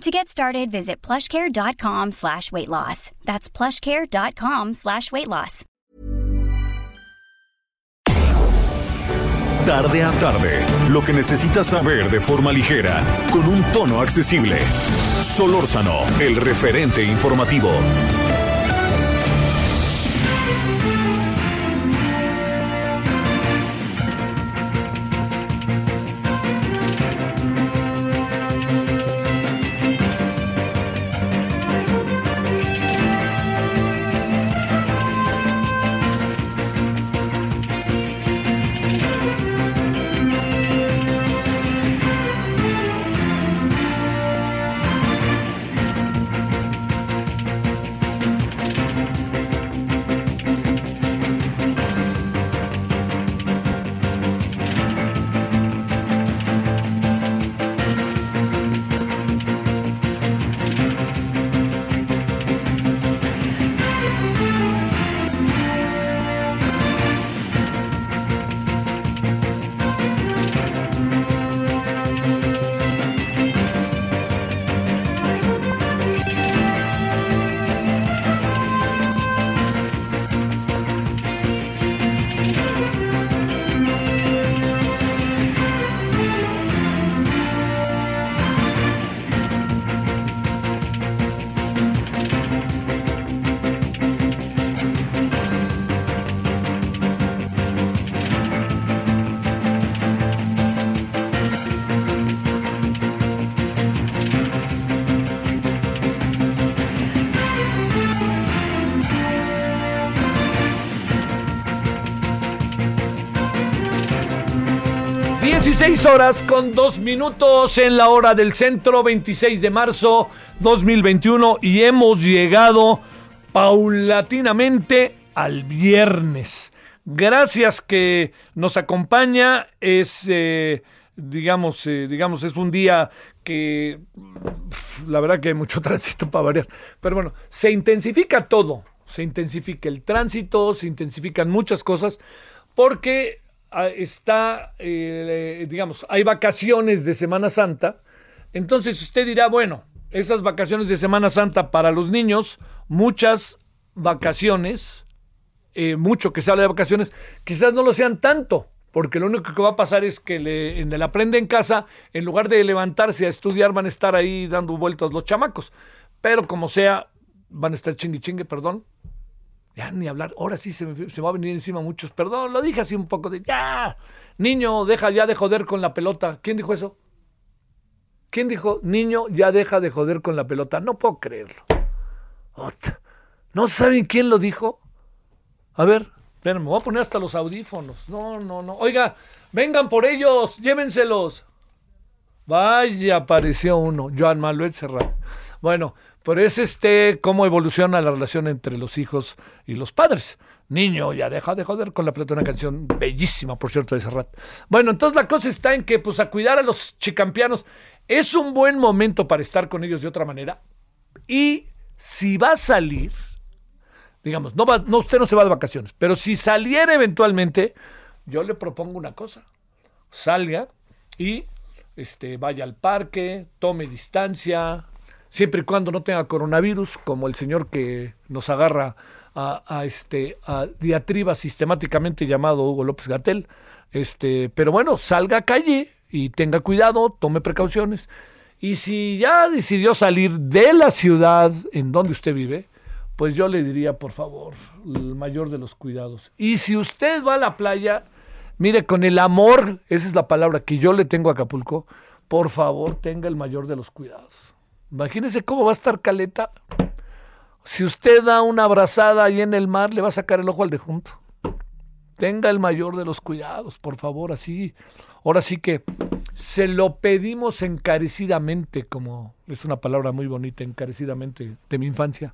To get started, visit plushcare.com slash weight loss. That's plushcare.com slash weight loss. Tarde a tarde, lo que necesitas saber de forma ligera, con un tono accesible. Solórzano, el referente informativo. Seis horas con dos minutos en la hora del centro, 26 de marzo 2021 y hemos llegado paulatinamente al viernes. Gracias que nos acompaña, es, eh, digamos, eh, digamos, es un día que la verdad que hay mucho tránsito para variar, pero bueno, se intensifica todo, se intensifica el tránsito, se intensifican muchas cosas, porque está, eh, digamos, hay vacaciones de Semana Santa, entonces usted dirá, bueno, esas vacaciones de Semana Santa para los niños, muchas vacaciones, eh, mucho que se habla de vacaciones, quizás no lo sean tanto, porque lo único que va a pasar es que le, en el aprende en casa, en lugar de levantarse a estudiar, van a estar ahí dando vueltas los chamacos. Pero como sea, van a estar chingue chingue, perdón, ya ni hablar, ahora sí se me, va a venir encima muchos. Perdón, lo dije así un poco de ya. Niño, deja ya de joder con la pelota. ¿Quién dijo eso? ¿Quién dijo, niño, ya deja de joder con la pelota? No puedo creerlo. ¿No saben quién lo dijo? A ver, me voy a poner hasta los audífonos. No, no, no. Oiga, vengan por ellos, llévenselos. Vaya, apareció uno, Joan Manuel Serrat. Bueno, pero es este cómo evoluciona la relación entre los hijos y los padres. Niño, ya deja de joder con la plata, una canción bellísima, por cierto, de Serrat. Bueno, entonces la cosa está en que, pues, a cuidar a los chicampianos es un buen momento para estar con ellos de otra manera. Y si va a salir, digamos, no, va, no usted no se va de vacaciones, pero si saliera eventualmente, yo le propongo una cosa. Salga y este, vaya al parque, tome distancia, siempre y cuando no tenga coronavirus, como el señor que nos agarra a, este a diatriba sistemáticamente llamado Hugo López Gatel. Este, pero bueno, salga a calle y tenga cuidado, tome precauciones. Y si ya decidió salir de la ciudad en donde usted vive, pues yo le diría, por favor, el mayor de los cuidados. Y si usted va a la playa, mire, con el amor, esa es la palabra que yo le tengo a Acapulco, por favor, tenga el mayor de los cuidados. Imagínese cómo va a estar Caleta. Si usted da una abrazada ahí en el mar, le va a sacar el ojo al de junto. Tenga el mayor de los cuidados, por favor, así. Ahora sí que se lo pedimos encarecidamente, como es una palabra muy bonita, encarecidamente de mi infancia.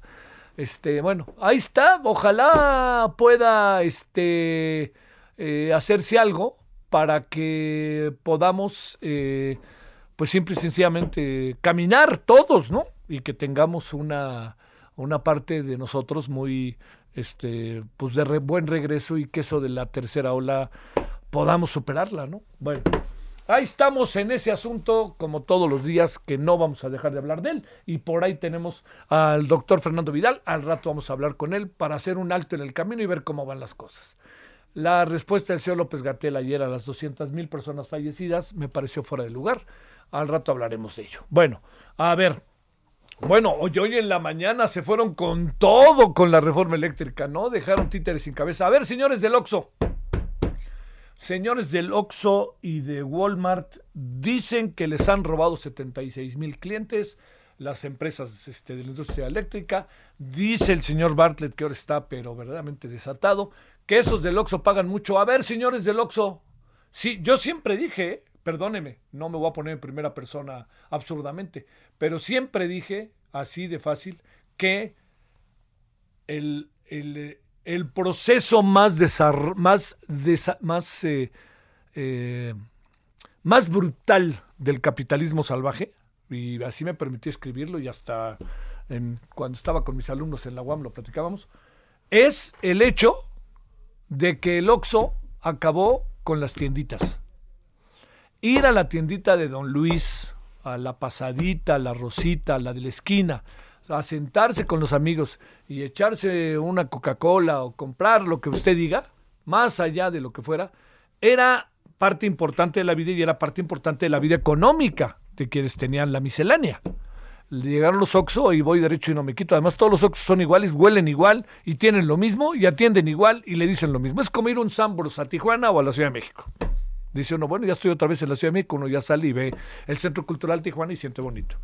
Este, bueno, ahí está. Ojalá pueda este, eh, hacerse algo para que podamos, eh, pues simple y sencillamente, caminar todos, ¿no? Y que tengamos una, una parte de nosotros muy, este, pues de buen regreso y que eso de la tercera ola podamos superarla, ¿no? Bueno. Ahí estamos en ese asunto, como todos los días, que no vamos a dejar de hablar de él. Y por ahí tenemos al doctor Fernando Vidal. Al rato vamos a hablar con él para hacer un alto en el camino y ver cómo van las cosas. La respuesta del señor López Gatel ayer a las 200 mil personas fallecidas me pareció fuera de lugar. Al rato hablaremos de ello. Bueno, a ver. Bueno, hoy, hoy en la mañana se fueron con todo con la reforma eléctrica, ¿no? Dejaron títeres sin cabeza. A ver, señores del Oxo. Señores del Oxxo y de Walmart dicen que les han robado 76 mil clientes las empresas este, de la industria eléctrica. Dice el señor Bartlett que ahora está pero verdaderamente desatado, que esos del Oxxo pagan mucho. A ver, señores del Oxxo, sí, yo siempre dije, perdóneme, no me voy a poner en primera persona absurdamente, pero siempre dije, así de fácil, que el, el proceso más, más, más, eh, eh, más brutal del capitalismo salvaje, y así me permití escribirlo y hasta cuando estaba con mis alumnos en la UAM lo platicábamos, es el hecho de que el OXO acabó con las tienditas. Ir a la tiendita de Don Luis, a la pasadita, a la rosita, a la de la esquina, a sentarse con los amigos y echarse una Coca-Cola o comprar lo que usted diga, más allá de lo que fuera, era parte importante de la vida y era parte importante de la vida económica de quienes tenían la miscelánea. Llegaron los Oxxo y voy derecho y no me quito. Además, todos los Oxxo son iguales, huelen igual y tienen lo mismo y atienden igual y le dicen lo mismo. Es como ir un Sambros a Tijuana o a la Ciudad de México. Dice uno, bueno, ya estoy otra vez en la Ciudad de México, uno ya sale y ve el Centro Cultural Tijuana y siente bonito.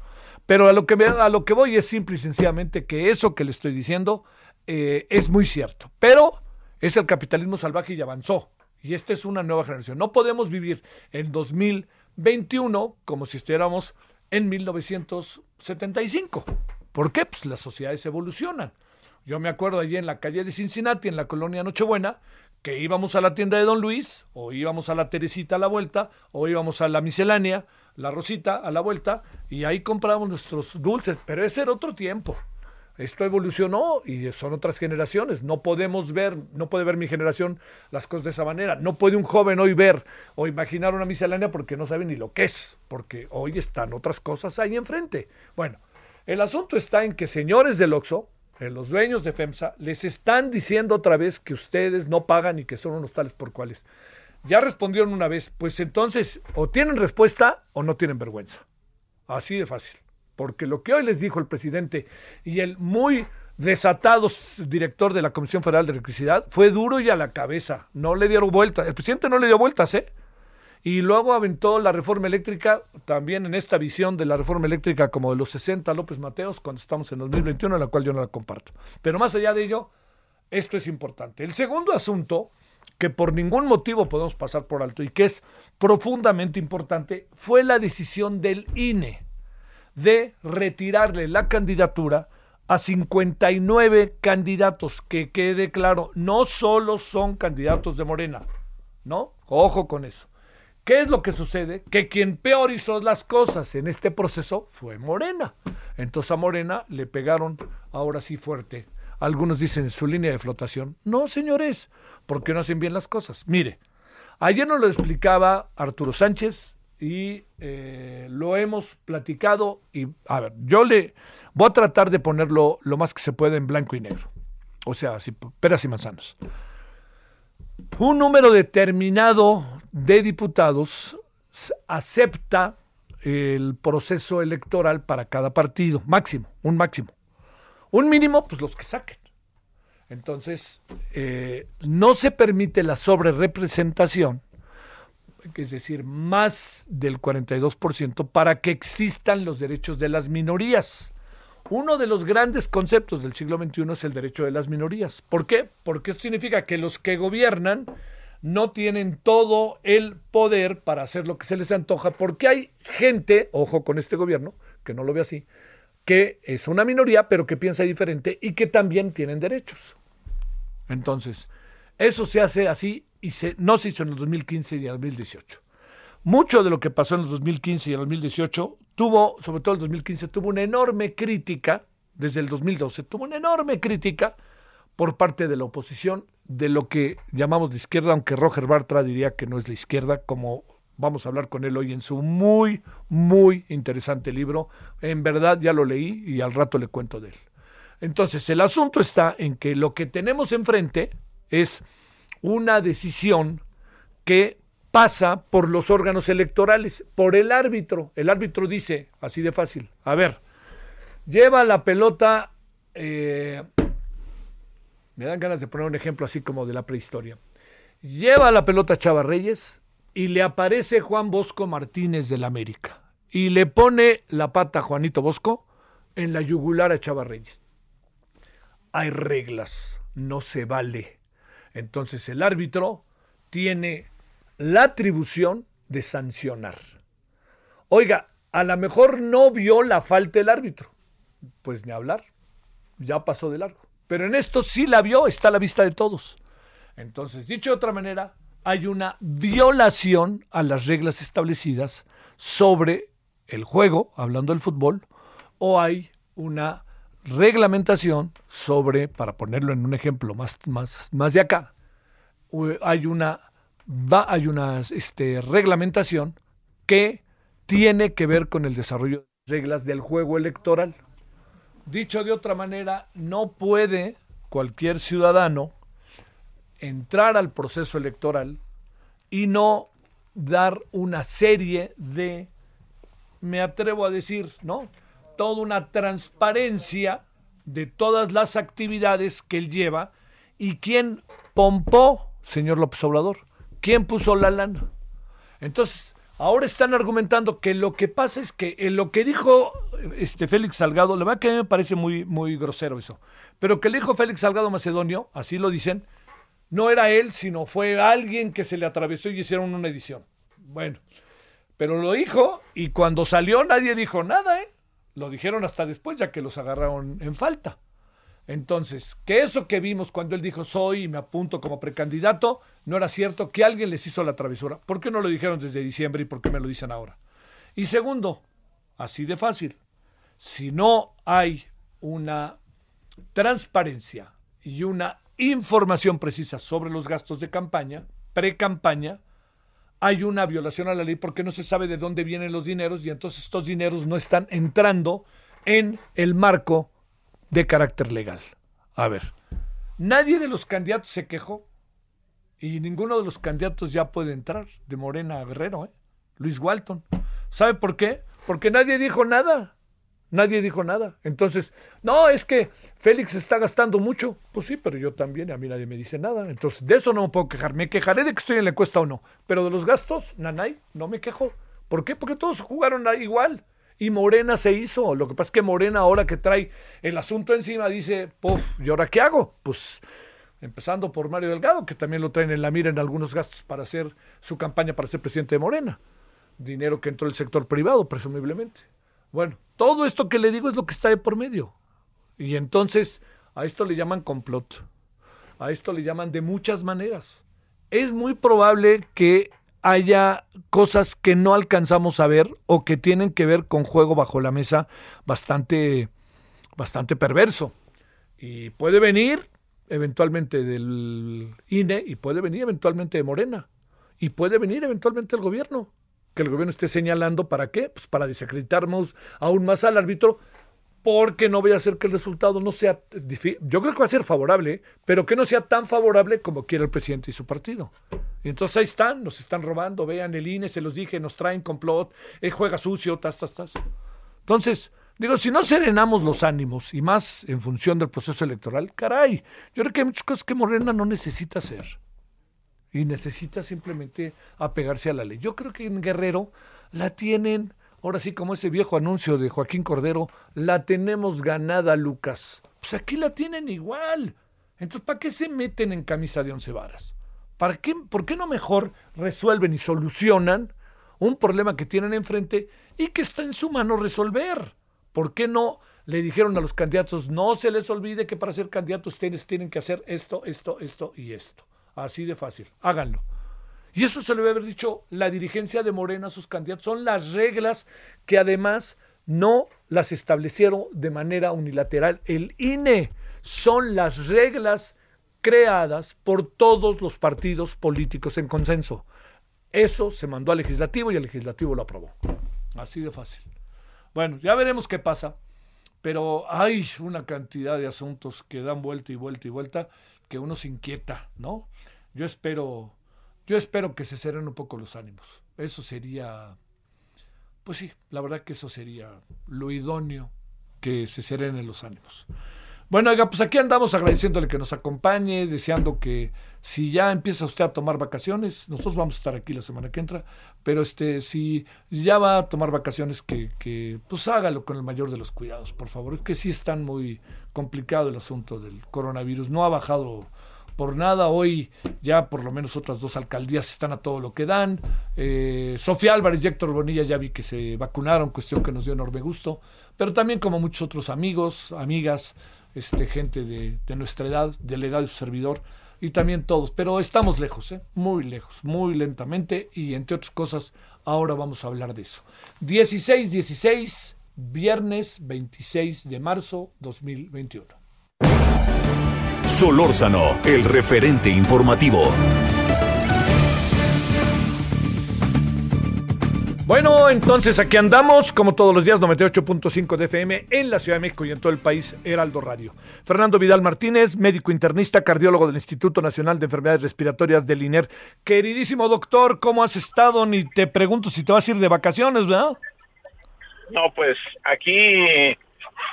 Pero a lo que, a lo que voy es simple y sencillamente que eso que le estoy diciendo eh, es muy cierto. Pero es el capitalismo salvaje y avanzó. Y esta es una nueva generación. No podemos vivir en 2021 como si estuviéramos en 1975. ¿Por qué? Pues las sociedades evolucionan. Yo me acuerdo allí en la calle de Cincinnati, en la colonia Nochebuena, que íbamos a la tienda de Don Luis, o íbamos a la Teresita a la vuelta, o íbamos a la miscelánea, la Rosita a la vuelta y ahí compramos nuestros dulces, pero ese era otro tiempo. Esto evolucionó y son otras generaciones. No podemos ver, no puede ver mi generación las cosas de esa manera. No puede un joven hoy ver o imaginar una miscelánea porque no sabe ni lo que es, porque hoy están otras cosas ahí enfrente. Bueno, el asunto está en que señores del Oxxo, los dueños de FEMSA, les están diciendo otra vez que ustedes no pagan y que son unos tales por cuales. Ya respondieron una vez, pues entonces o tienen respuesta o no tienen vergüenza. Así de fácil. Porque lo que hoy les dijo el presidente y el muy desatado director de la Comisión Federal de Electricidad fue duro y a la cabeza. No le dieron vueltas. El presidente no le dio vueltas, ¿eh? Y luego aventó la reforma eléctrica, también en esta visión de la reforma eléctrica como de los 60 López Mateos, cuando estamos en 2021, en la cual yo no la comparto. Pero más allá de ello, esto es importante. El segundo asunto que por ningún motivo podemos pasar por alto y que es profundamente importante fue la decisión del INE de retirarle la candidatura a 59 candidatos, que quede claro, no solo son candidatos de Morena, ¿no? Ojo con eso. ¿Qué es lo que sucede? Que quien peor hizo las cosas en este proceso fue Morena. Entonces a Morena le pegaron ahora sí fuerte. Algunos dicen su línea de flotación. No, señores, porque no hacen bien las cosas. Mire, ayer nos lo explicaba Arturo Sánchez y eh, lo hemos platicado y, a ver, yo le voy a tratar de ponerlo lo más que se puede en blanco y negro. O sea, así, peras y manzanas. Un número determinado de diputados acepta el proceso electoral para cada partido, máximo, un máximo. Un mínimo, pues los que saquen. Entonces, eh, no se permite la sobrerepresentación, es decir, más del 42% para que existan los derechos de las minorías. Uno de los grandes conceptos del siglo XXI es el derecho de las minorías. ¿Por qué? Porque esto significa que los que gobiernan no tienen todo el poder para hacer lo que se les antoja, porque hay gente, ojo con este gobierno, que no lo ve así, que es una minoría, pero que piensa diferente y que también tienen derechos. Entonces, eso se hace así y se, no se hizo en el 2015 y en el 2018. Mucho de lo que pasó en el 2015 y el 2018 tuvo, sobre todo el 2015, tuvo una enorme crítica, desde el 2012, tuvo una enorme crítica por parte de la oposición de lo que llamamos de izquierda, aunque Roger Bartra diría que no es la izquierda, como vamos a hablar con él hoy en su muy, muy interesante libro. En verdad ya lo leí y al rato le cuento de él. Entonces, el asunto está en que lo que tenemos enfrente es una decisión que pasa por los órganos electorales, por el árbitro. El árbitro dice, así de fácil, a ver, lleva la pelota, eh, me dan ganas de poner un ejemplo así como de la prehistoria, lleva la pelota Chava Reyes y le aparece Juan Bosco Martínez del América y le pone la pata a Juanito Bosco en la yugular a Chava Reyes. Hay reglas, no se vale. Entonces el árbitro tiene la atribución de sancionar. Oiga, a lo mejor no vio la falta el árbitro. Pues ni hablar, ya pasó de largo. Pero en esto sí la vio, está a la vista de todos. Entonces, dicho de otra manera, hay una violación a las reglas establecidas sobre el juego, hablando del fútbol, o hay una reglamentación sobre, para ponerlo en un ejemplo más, más, más de acá, hay una, hay una este, reglamentación que tiene que ver con el desarrollo de reglas del juego electoral. Dicho de otra manera, no puede cualquier ciudadano entrar al proceso electoral y no dar una serie de, me atrevo a decir, ¿no? Toda una transparencia de todas las actividades que él lleva y quién pompó, señor López Obrador, quién puso la lana. Entonces, Ahora están argumentando que lo que pasa es que en lo que dijo este Félix Salgado, la verdad que a mí me parece muy, muy grosero eso, pero que le dijo Félix Salgado Macedonio, así lo dicen, no era él, sino fue alguien que se le atravesó y hicieron una edición. Bueno, pero lo dijo y cuando salió nadie dijo nada, ¿eh? Lo dijeron hasta después, ya que los agarraron en falta. Entonces, que eso que vimos cuando él dijo soy y me apunto como precandidato, no era cierto, que alguien les hizo la travesura. ¿Por qué no lo dijeron desde diciembre y por qué me lo dicen ahora? Y segundo, así de fácil, si no hay una transparencia y una información precisa sobre los gastos de campaña, pre-campaña, hay una violación a la ley porque no se sabe de dónde vienen los dineros y entonces estos dineros no están entrando en el marco de carácter legal. A ver, nadie de los candidatos se quejó y ninguno de los candidatos ya puede entrar de Morena a Guerrero, ¿eh? Luis Walton. ¿Sabe por qué? Porque nadie dijo nada. Nadie dijo nada. Entonces, no, es que Félix está gastando mucho. Pues sí, pero yo también, a mí nadie me dice nada. Entonces, de eso no me puedo quejar. Me quejaré de que estoy en la encuesta o no. Pero de los gastos, Nanay, no me quejo. ¿Por qué? Porque todos jugaron igual. Y Morena se hizo. Lo que pasa es que Morena, ahora que trae el asunto encima, dice, puf, ¿y ahora qué hago? Pues empezando por Mario Delgado, que también lo traen en la mira en algunos gastos para hacer su campaña para ser presidente de Morena. Dinero que entró del sector privado, presumiblemente. Bueno, todo esto que le digo es lo que está de por medio. Y entonces a esto le llaman complot. A esto le llaman de muchas maneras. Es muy probable que haya cosas que no alcanzamos a ver o que tienen que ver con juego bajo la mesa bastante, bastante perverso. Y puede venir eventualmente del INE y puede venir eventualmente de Morena. Y puede venir eventualmente el gobierno. Que el gobierno esté señalando para qué? Pues para desacreditarnos aún más al árbitro porque no voy a hacer que el resultado no sea yo creo que va a ser favorable, pero que no sea tan favorable como quiere el presidente y su partido. Y entonces ahí están, nos están robando, vean el INE, se los dije, nos traen complot, él juega sucio, tas, tas, tas. Entonces, digo, si no serenamos los ánimos y más en función del proceso electoral, caray, yo creo que hay muchas cosas que Morena no necesita hacer. Y necesita simplemente apegarse a la ley. Yo creo que en Guerrero la tienen Ahora sí, como ese viejo anuncio de Joaquín Cordero, la tenemos ganada, Lucas. Pues aquí la tienen igual. Entonces, ¿para qué se meten en camisa de once varas? ¿Para qué, ¿Por qué no mejor resuelven y solucionan un problema que tienen enfrente y que está en su mano resolver? ¿Por qué no le dijeron a los candidatos, no se les olvide que para ser candidatos ustedes tienen que hacer esto, esto, esto y esto. Así de fácil, háganlo. Y eso se lo debe haber dicho la dirigencia de Morena a sus candidatos. Son las reglas que además no las establecieron de manera unilateral el INE. Son las reglas creadas por todos los partidos políticos en consenso. Eso se mandó al legislativo y el legislativo lo aprobó. Así de fácil. Bueno, ya veremos qué pasa. Pero hay una cantidad de asuntos que dan vuelta y vuelta y vuelta que uno se inquieta, ¿no? Yo espero, yo espero que se serenen un poco los ánimos. Eso sería, pues sí, la verdad que eso sería lo idóneo que se serenen los ánimos. Bueno, oiga, pues aquí andamos agradeciéndole que nos acompañe, deseando que si ya empieza usted a tomar vacaciones, nosotros vamos a estar aquí la semana que entra, pero este, si ya va a tomar vacaciones, que, que pues hágalo con el mayor de los cuidados, por favor. Es que sí está muy complicado el asunto del coronavirus. No ha bajado por nada. Hoy ya por lo menos otras dos alcaldías están a todo lo que dan. Eh, Sofía Álvarez y Héctor Bonilla ya vi que se vacunaron, cuestión que nos dio enorme gusto. Pero también como muchos otros amigos, amigas, este, gente de, nuestra edad, de la edad de su servidor, y también todos, pero estamos lejos, ¿eh? muy lejos, muy lentamente, y entre otras cosas, ahora vamos a hablar de eso. 16-16, viernes 26 de marzo 2021. Solórzano, el referente informativo. Bueno, entonces aquí andamos, como todos los días, 98.5 de FM en la Ciudad de México y en todo el país, Heraldo Radio. Fernando Vidal Martínez, médico internista, cardiólogo del Instituto Nacional de Enfermedades Respiratorias del INER. Queridísimo doctor, ¿cómo has estado? Ni te pregunto si te vas a ir de vacaciones, ¿verdad? No, pues aquí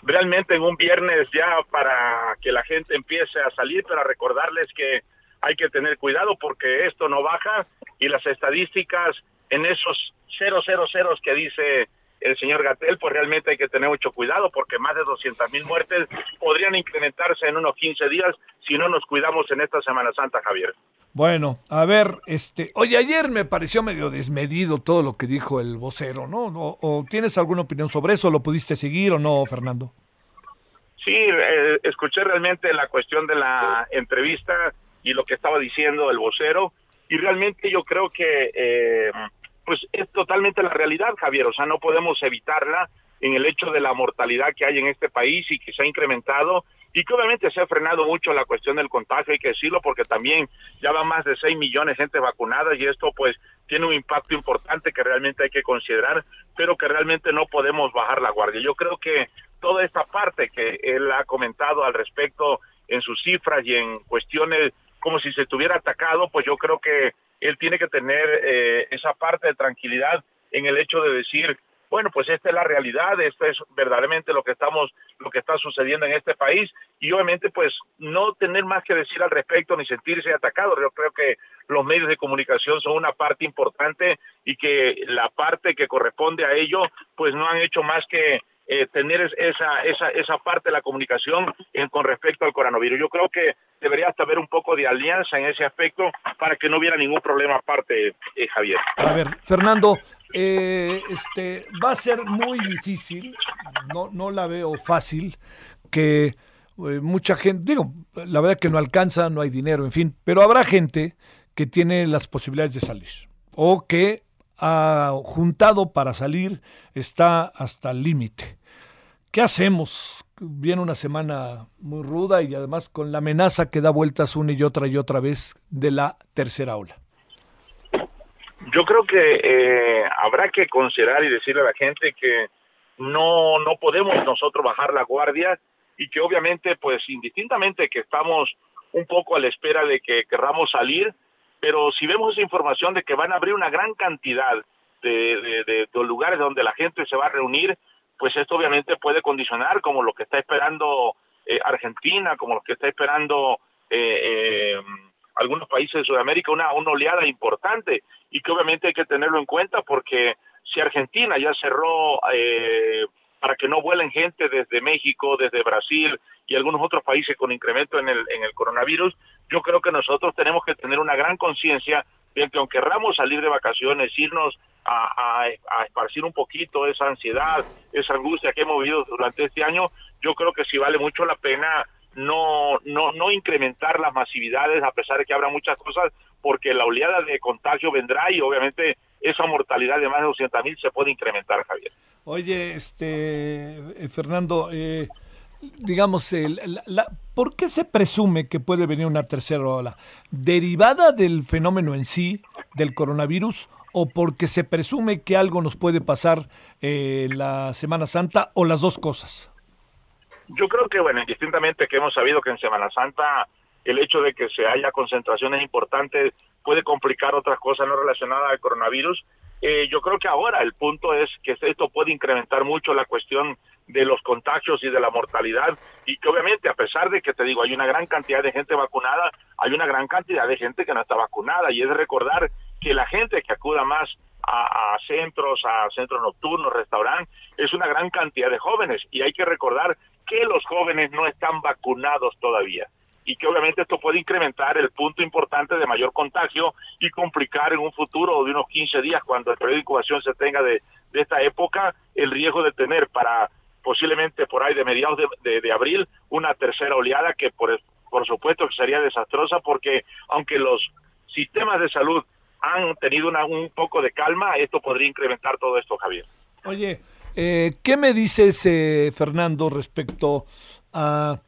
realmente en un viernes ya para que la gente empiece a salir, para recordarles que hay que tener cuidado porque esto no baja y las estadísticas en esos cero cero ceros que dice el señor Gatel, pues realmente hay que tener mucho cuidado porque más de 200 mil muertes podrían incrementarse en unos 15 días si no nos cuidamos en esta Semana Santa, Javier. Bueno, a ver, este, oye, ayer me pareció medio desmedido todo lo que dijo el vocero, ¿no? ¿O, tienes alguna opinión sobre eso? ¿Lo pudiste seguir o no, Fernando? Sí, eh, escuché realmente la cuestión de la entrevista y lo que estaba diciendo el vocero y realmente yo creo que eh, pues es totalmente la realidad, Javier, o sea, no podemos evitarla en el hecho de la mortalidad que hay en este país y que se ha incrementado y que obviamente se ha frenado mucho la cuestión del contagio, hay que decirlo, porque también ya va más de 6 millones de gente vacunada y esto pues tiene un impacto importante que realmente hay que considerar, pero que realmente no podemos bajar la guardia. Yo creo que toda esta parte que él ha comentado al respecto en sus cifras y en cuestiones como si se estuviera atacado, pues yo creo que él tiene que tener eh, esa parte de tranquilidad en el hecho de decir, bueno, pues esta es la realidad, esto es verdaderamente lo que estamos, lo que está sucediendo en este país y obviamente pues no tener más que decir al respecto ni sentirse atacado. Yo creo que los medios de comunicación son una parte importante y que la parte que corresponde a ello pues no han hecho más que eh, tener esa, esa, esa parte de la comunicación en, con respecto al coronavirus. Yo creo que debería hasta haber un poco de alianza en ese aspecto para que no hubiera ningún problema aparte, eh, Javier. A ver, Fernando, eh, este, va a ser muy difícil, no, no la veo fácil, que mucha gente, digo, la verdad que no alcanza, no hay dinero, en fin, pero habrá gente que tiene las posibilidades de salir o que ha juntado para salir está hasta el límite. ¿Qué hacemos? Viene una semana muy ruda y además con la amenaza que da vueltas una y otra y otra vez de la tercera ola. Yo creo que eh, habrá que considerar y decirle a la gente que no no podemos nosotros bajar la guardia y que obviamente pues indistintamente que estamos un poco a la espera de que querramos salir, pero si vemos esa información de que van a abrir una gran cantidad de, de, lugares donde la gente se va a reunir, pues esto obviamente puede condicionar como lo que está esperando eh, Argentina, como lo que está esperando eh, eh, algunos países de Sudamérica, una, una oleada importante y que obviamente hay que tenerlo en cuenta porque si Argentina ya cerró eh, para que no vuelen gente desde México, desde Brasil y algunos otros países con incremento en el, en el coronavirus, yo creo que nosotros tenemos que tener una gran conciencia de que aunque querramos salir de vacaciones, irnos a, a, esparcir un poquito esa ansiedad, esa angustia que hemos vivido durante este año, yo creo que sí vale mucho la pena no, no, no incrementar las masividades a pesar de que habrá muchas cosas, porque la oleada de contagio vendrá y obviamente esa mortalidad de más de 200 mil se puede incrementar, Javier. Oye, este, eh, Fernando, eh, digamos, el, la, ¿por qué se presume que puede venir una tercera ola? ¿Derivada del fenómeno en sí, del coronavirus, o porque se presume que algo nos puede pasar eh, la Semana Santa, o las dos cosas? Yo creo que, bueno, indistintamente que hemos sabido que en Semana Santa el hecho de que se haya concentraciones importantes puede complicar otras cosas no relacionadas al coronavirus. Eh, yo creo que ahora el punto es que esto puede incrementar mucho la cuestión de los contagios y de la mortalidad. Y que obviamente a pesar de que te digo hay una gran cantidad de gente vacunada, hay una gran cantidad de gente que no está vacunada. Y es recordar que la gente que acuda más a, a, centros, a centros nocturnos, restaurantes, es una gran cantidad de jóvenes. Y hay que recordar que los jóvenes no están vacunados todavía y que obviamente esto puede incrementar el punto importante de mayor contagio y complicar en un futuro de unos 15 días cuando el periodo de incubación se tenga de, esta época el riesgo de tener para posiblemente por ahí de mediados de, de, abril una tercera oleada que por, por supuesto que sería desastrosa porque aunque los sistemas de salud han tenido una, un poco de calma, esto podría incrementar todo esto, Javier. Oye, eh, ¿qué me dices, eh, Fernando, respecto a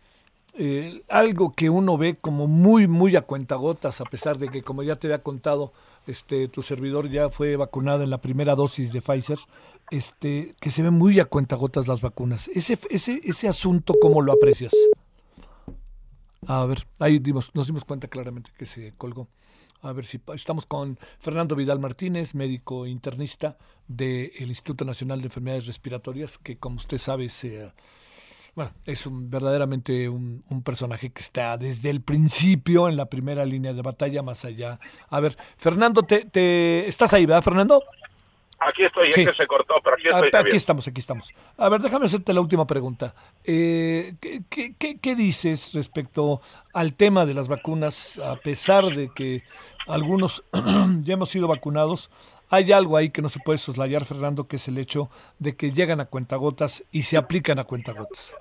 eh, algo que uno ve como muy, muy a cuentagotas, a pesar de que, como ya te había contado, este, tu servidor ya fue vacunado en la primera dosis de Pfizer, este, que se ven muy a cuentagotas las vacunas. Ese, ese, ese asunto, ¿cómo lo aprecias? A ver, ahí dimos, nos dimos cuenta claramente que se colgó. A ver si estamos con Fernando Vidal Martínez, médico internista del Instituto Nacional de Enfermedades Respiratorias, que como usted sabe se bueno, es un, verdaderamente un, personaje que está desde el principio en la primera línea de batalla, más allá. A ver, Fernando, te, te ¿estás ahí, verdad, Fernando? Aquí estoy, sí. se cortó, pero aquí estoy. Aquí estamos, aquí estamos. A ver, déjame hacerte la última pregunta. Eh, ¿qué, qué, qué, dices respecto al tema de las vacunas, a pesar de que algunos ya hemos sido vacunados? Hay algo ahí que no se puede soslayar, Fernando, que es el hecho de que llegan a cuentagotas y se aplican a cuentagotas.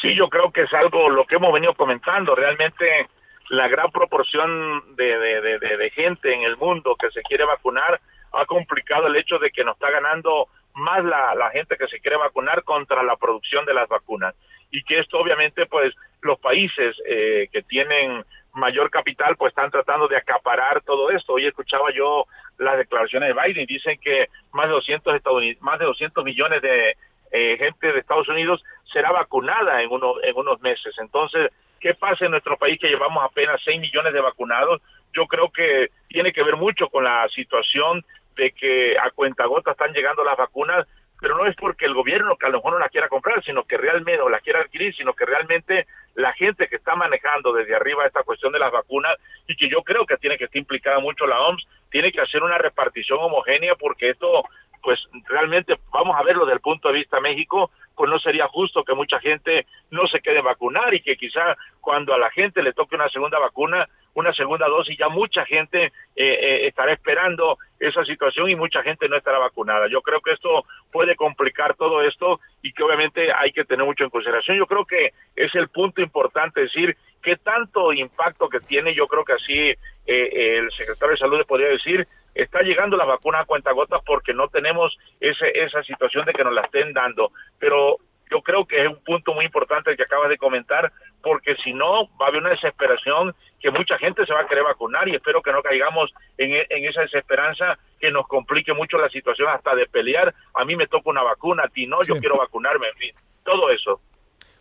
Sí, yo creo que es algo lo que hemos venido comentando. Realmente la gran proporción de, de, gente en el mundo que se quiere vacunar ha complicado el hecho de que nos está ganando más la, la gente que se quiere vacunar contra la producción de las vacunas. Y que esto obviamente pues los países eh, que tienen mayor capital pues están tratando de acaparar todo esto. Hoy escuchaba yo las declaraciones de Biden, dicen que más de 200, más de 200 millones de eh, gente de Estados Unidos será vacunada en, uno, en unos meses. Entonces, ¿qué pasa en nuestro país que llevamos apenas 6 millones de vacunados? Yo creo que tiene que ver mucho con la situación de que a cuentagotas están llegando las vacunas, pero no es porque el gobierno que a lo mejor no la quiera comprar, sino que realmente, o la quiera adquirir, sino que realmente la gente que está manejando desde arriba esta cuestión de las vacunas y que yo creo que tiene que estar implicada mucho la OMS, tiene que hacer una repartición homogénea porque esto pues realmente vamos a verlo desde el punto de vista México, pues no sería justo que mucha gente no se quede vacunar y que quizá cuando a la gente le toque una segunda vacuna, una segunda dosis, ya mucha gente eh, eh, estará esperando esa situación y mucha gente no estará vacunada. Yo creo que esto puede complicar todo esto y que obviamente hay que tener mucho en consideración. Yo creo que es el punto importante decir qué tanto impacto que tiene, yo creo que así eh, el secretario de Salud le podría decir, está llegando la vacuna a cuentagotas porque no tenemos ese, esa situación de que nos la estén dando. Pero yo creo que es un punto muy importante el que acabas de comentar, porque si no, va a haber una desesperación que mucha gente se va a querer vacunar y espero que no caigamos en, en esa desesperanza que nos complique mucho la situación hasta de pelear. A mí me toca una vacuna, a ti no, yo quiero vacunarme, en fin, todo eso.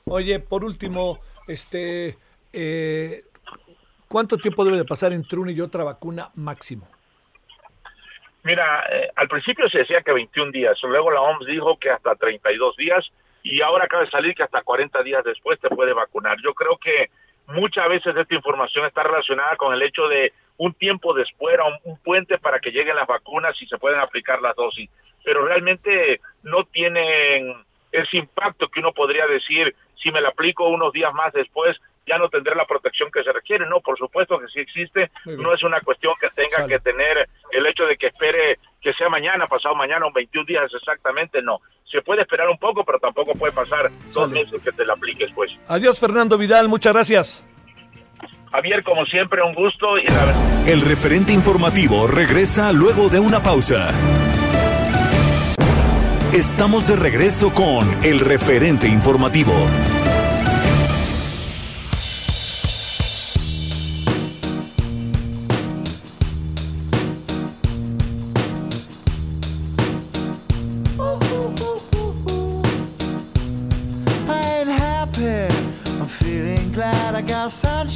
Oye, por último, este, eh, ¿cuánto tiempo debe de pasar entre una y otra vacuna máximo? Mira, eh, al principio se decía que 21 días, luego la OMS dijo que hasta 32 días y ahora acaba de salir que hasta 40 días después te puede vacunar. Yo creo que muchas veces esta información está relacionada con el hecho de un tiempo después, un, un puente para que lleguen las vacunas y se pueden aplicar las dosis, pero realmente no tienen ese impacto que uno podría decir si me la aplico unos días más después ya no tendré la protección que se requiere. No, por supuesto que sí existe. No es una cuestión que tenga que tener el hecho de que espere que sea mañana, pasado mañana o 21 días exactamente. No, se puede esperar un poco, pero tampoco puede pasar dos meses que te la apliques, pues. Adiós, Fernando Vidal. Muchas gracias. Javier, como siempre, un gusto. Y El referente informativo regresa luego de una pausa. Estamos de regreso con el referente informativo.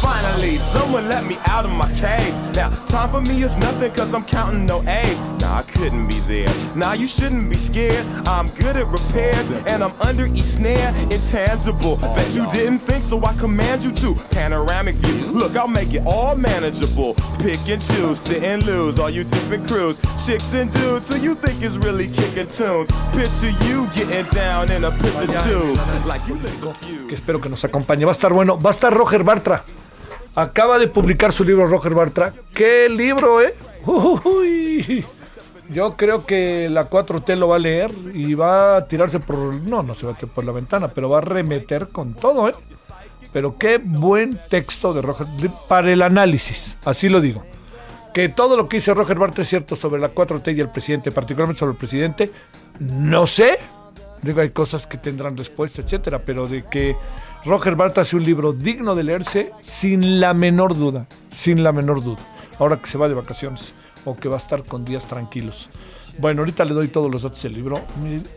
Finally, someone let me out of my cage. Now, time for me is nothing cause I'm counting no A's. Nah, I couldn't be there. Nah, you shouldn't be scared. I'm good at repairs and I'm under each snare. Intangible. Bet you didn't think so I command you to. Panoramic view. Look, I'll make it all manageable. Pick and choose, sit and lose. All you different crews, chicks and dudes who you think is really kicking tunes. Picture you getting down in a picture too. Like you que espero que nos acompañe. Va a estar bueno. Va a estar Roger Bartra. Acaba de publicar su libro Roger Bartra. ¡Qué libro, eh! Yo creo que la 4T lo va a leer y va a tirarse por... No, no se va a tirar por la ventana, pero va a remeter con todo, ¿eh? Pero qué buen texto de Roger para el análisis, así lo digo. Que todo lo que dice Roger Bartra es cierto sobre la 4T y el presidente, particularmente sobre el presidente, no sé. Digo, hay cosas que tendrán respuesta, etcétera, pero de que Roger Bartra hace un libro digno de leerse sin la menor duda, sin la menor duda. Ahora que se va de vacaciones o que va a estar con días tranquilos. Bueno, ahorita le doy todos los datos del libro.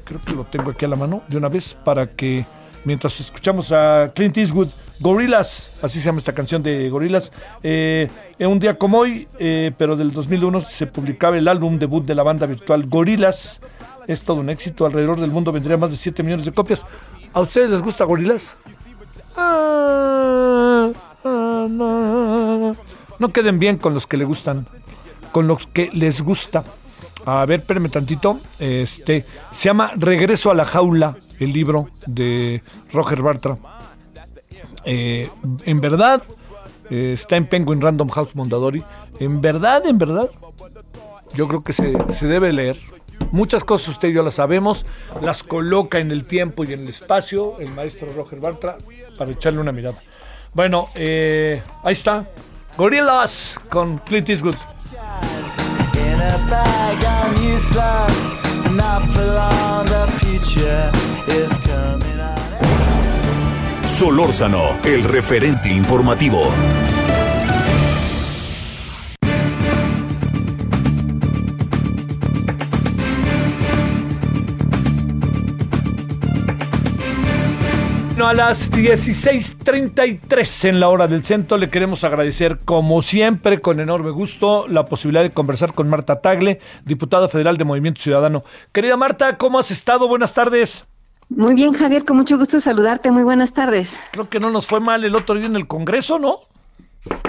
Creo que lo tengo aquí a la mano de una vez para que mientras escuchamos a Clint Eastwood, Gorillas, así se llama esta canción de Gorillas, eh, en un día como hoy, eh, pero del 2001 se publicaba el álbum debut de la banda virtual Gorillas. Es todo un éxito, alrededor del mundo vendría más de 7 millones de copias. ¿A ustedes les gusta Gorillas? Ah, ah, no. queden bien con los que le gustan, con los que les gusta. A ver, espérenme tantito. Este se llama Regreso a la jaula, el libro de Roger Bartra. Eh, en verdad, eh, está en Penguin Random House Mondadori. En verdad, en verdad, yo creo que se, se debe leer. Muchas cosas usted y yo las sabemos, las coloca en el tiempo y en el espacio el maestro Roger Bartra para echarle una mirada. Bueno, eh, ahí está. Gorillas con Clint Eastwood. Solórzano, el referente informativo. A las 16:33 en la hora del centro le queremos agradecer, como siempre, con enorme gusto, la posibilidad de conversar con Marta Tagle, diputada federal de Movimiento Ciudadano. Querida Marta, ¿cómo has estado? Buenas tardes. Muy bien, Javier, con mucho gusto saludarte. Muy buenas tardes. Creo que no nos fue mal el otro día en el Congreso, ¿no?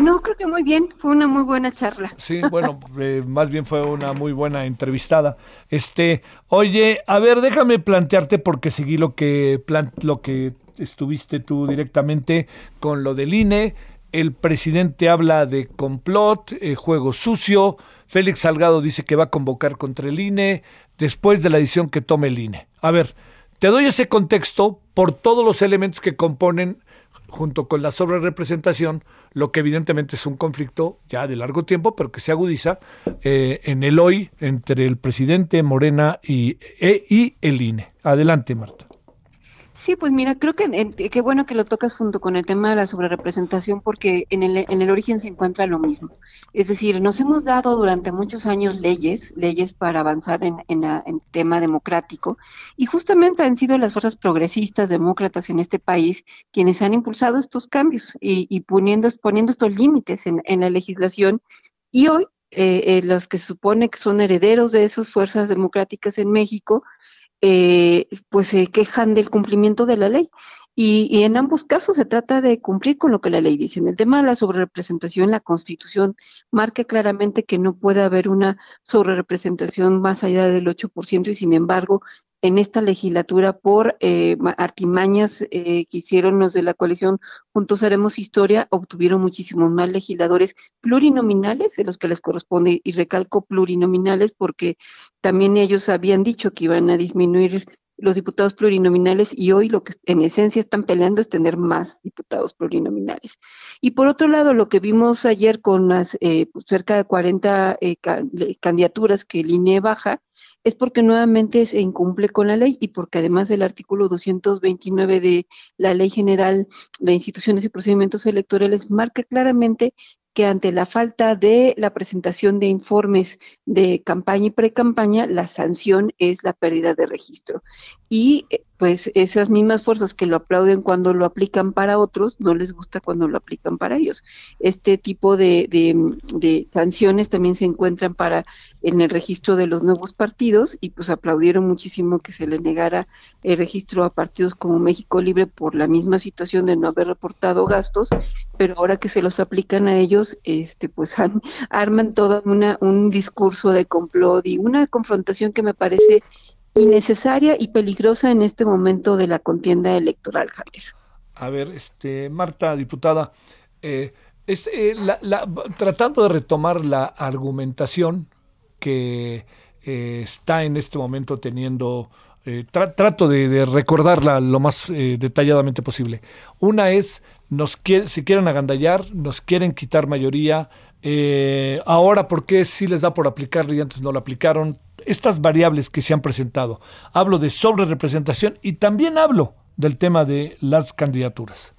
No, creo que muy bien, fue una muy buena charla. Sí, bueno, eh, más bien fue una muy buena entrevistada. Este, oye, a ver, déjame plantearte porque seguí lo que lo que estuviste tú directamente con lo del INE. El presidente habla de complot, eh, juego sucio. Félix Salgado dice que va a convocar contra el INE después de la edición que tome el INE. A ver, te doy ese contexto por todos los elementos que componen, junto con la sobrerepresentación, lo que evidentemente es un conflicto ya de largo tiempo, pero que se agudiza eh, en el hoy entre el presidente Morena y, e, y el INE. Adelante, Marta. Sí, pues mira, creo que qué bueno que lo tocas junto con el tema de la sobrerepresentación porque en el, en el origen se encuentra lo mismo. Es decir, nos hemos dado durante muchos años leyes, leyes para avanzar en, en, tema democrático y justamente han sido las fuerzas progresistas, demócratas en este país quienes han impulsado estos cambios y, y poniendo, poniendo estos límites en, en la legislación y hoy eh, eh, los que se supone que son herederos de esas fuerzas democráticas en México, eh, pues se quejan del cumplimiento de la ley. Y, en ambos casos se trata de cumplir con lo que la ley dice. En el tema de la sobrerepresentación, la Constitución marca claramente que no puede haber una sobrerepresentación más allá del 8% y sin embargo en esta legislatura por eh, artimañas eh, que hicieron los de la coalición Juntos Haremos Historia, obtuvieron muchísimos más legisladores plurinominales de los que les corresponde, y recalco plurinominales porque también ellos habían dicho que iban a disminuir los diputados plurinominales y hoy lo que en esencia están peleando es tener más diputados plurinominales. Y por otro lado, lo que vimos ayer con las eh, pues, cerca de 40 candidaturas que el INE baja, es porque nuevamente se incumple con la ley y porque además del artículo 229 de la Ley General de Instituciones y Procedimientos Electorales marca claramente que ante la falta de la presentación de informes de campaña y pre-campaña, la sanción es la pérdida de registro. Y eh, pues esas mismas fuerzas que lo aplauden cuando lo aplican para otros, no les gusta cuando lo aplican para ellos. Este tipo de, de, sanciones también se encuentran para en el registro de los nuevos partidos y pues aplaudieron muchísimo que se le negara el registro a partidos como México Libre por la misma situación de no haber reportado gastos, pero ahora que se los aplican a ellos, este pues arman todo una, un discurso de complot y una confrontación que me parece innecesaria y peligrosa en este momento de la contienda electoral, Javier. A ver, este, Marta, diputada, este, tratando de retomar la argumentación que eh, está en este momento teniendo, eh, trato de, recordarla lo más detalladamente posible. Una es, nos se quieren agandallar, nos quieren quitar mayoría, ahora por qué sí les da por aplicarlo y antes no lo aplicaron, estas variables que se han presentado. Hablo de sobrerepresentación y también hablo del tema de las candidaturas.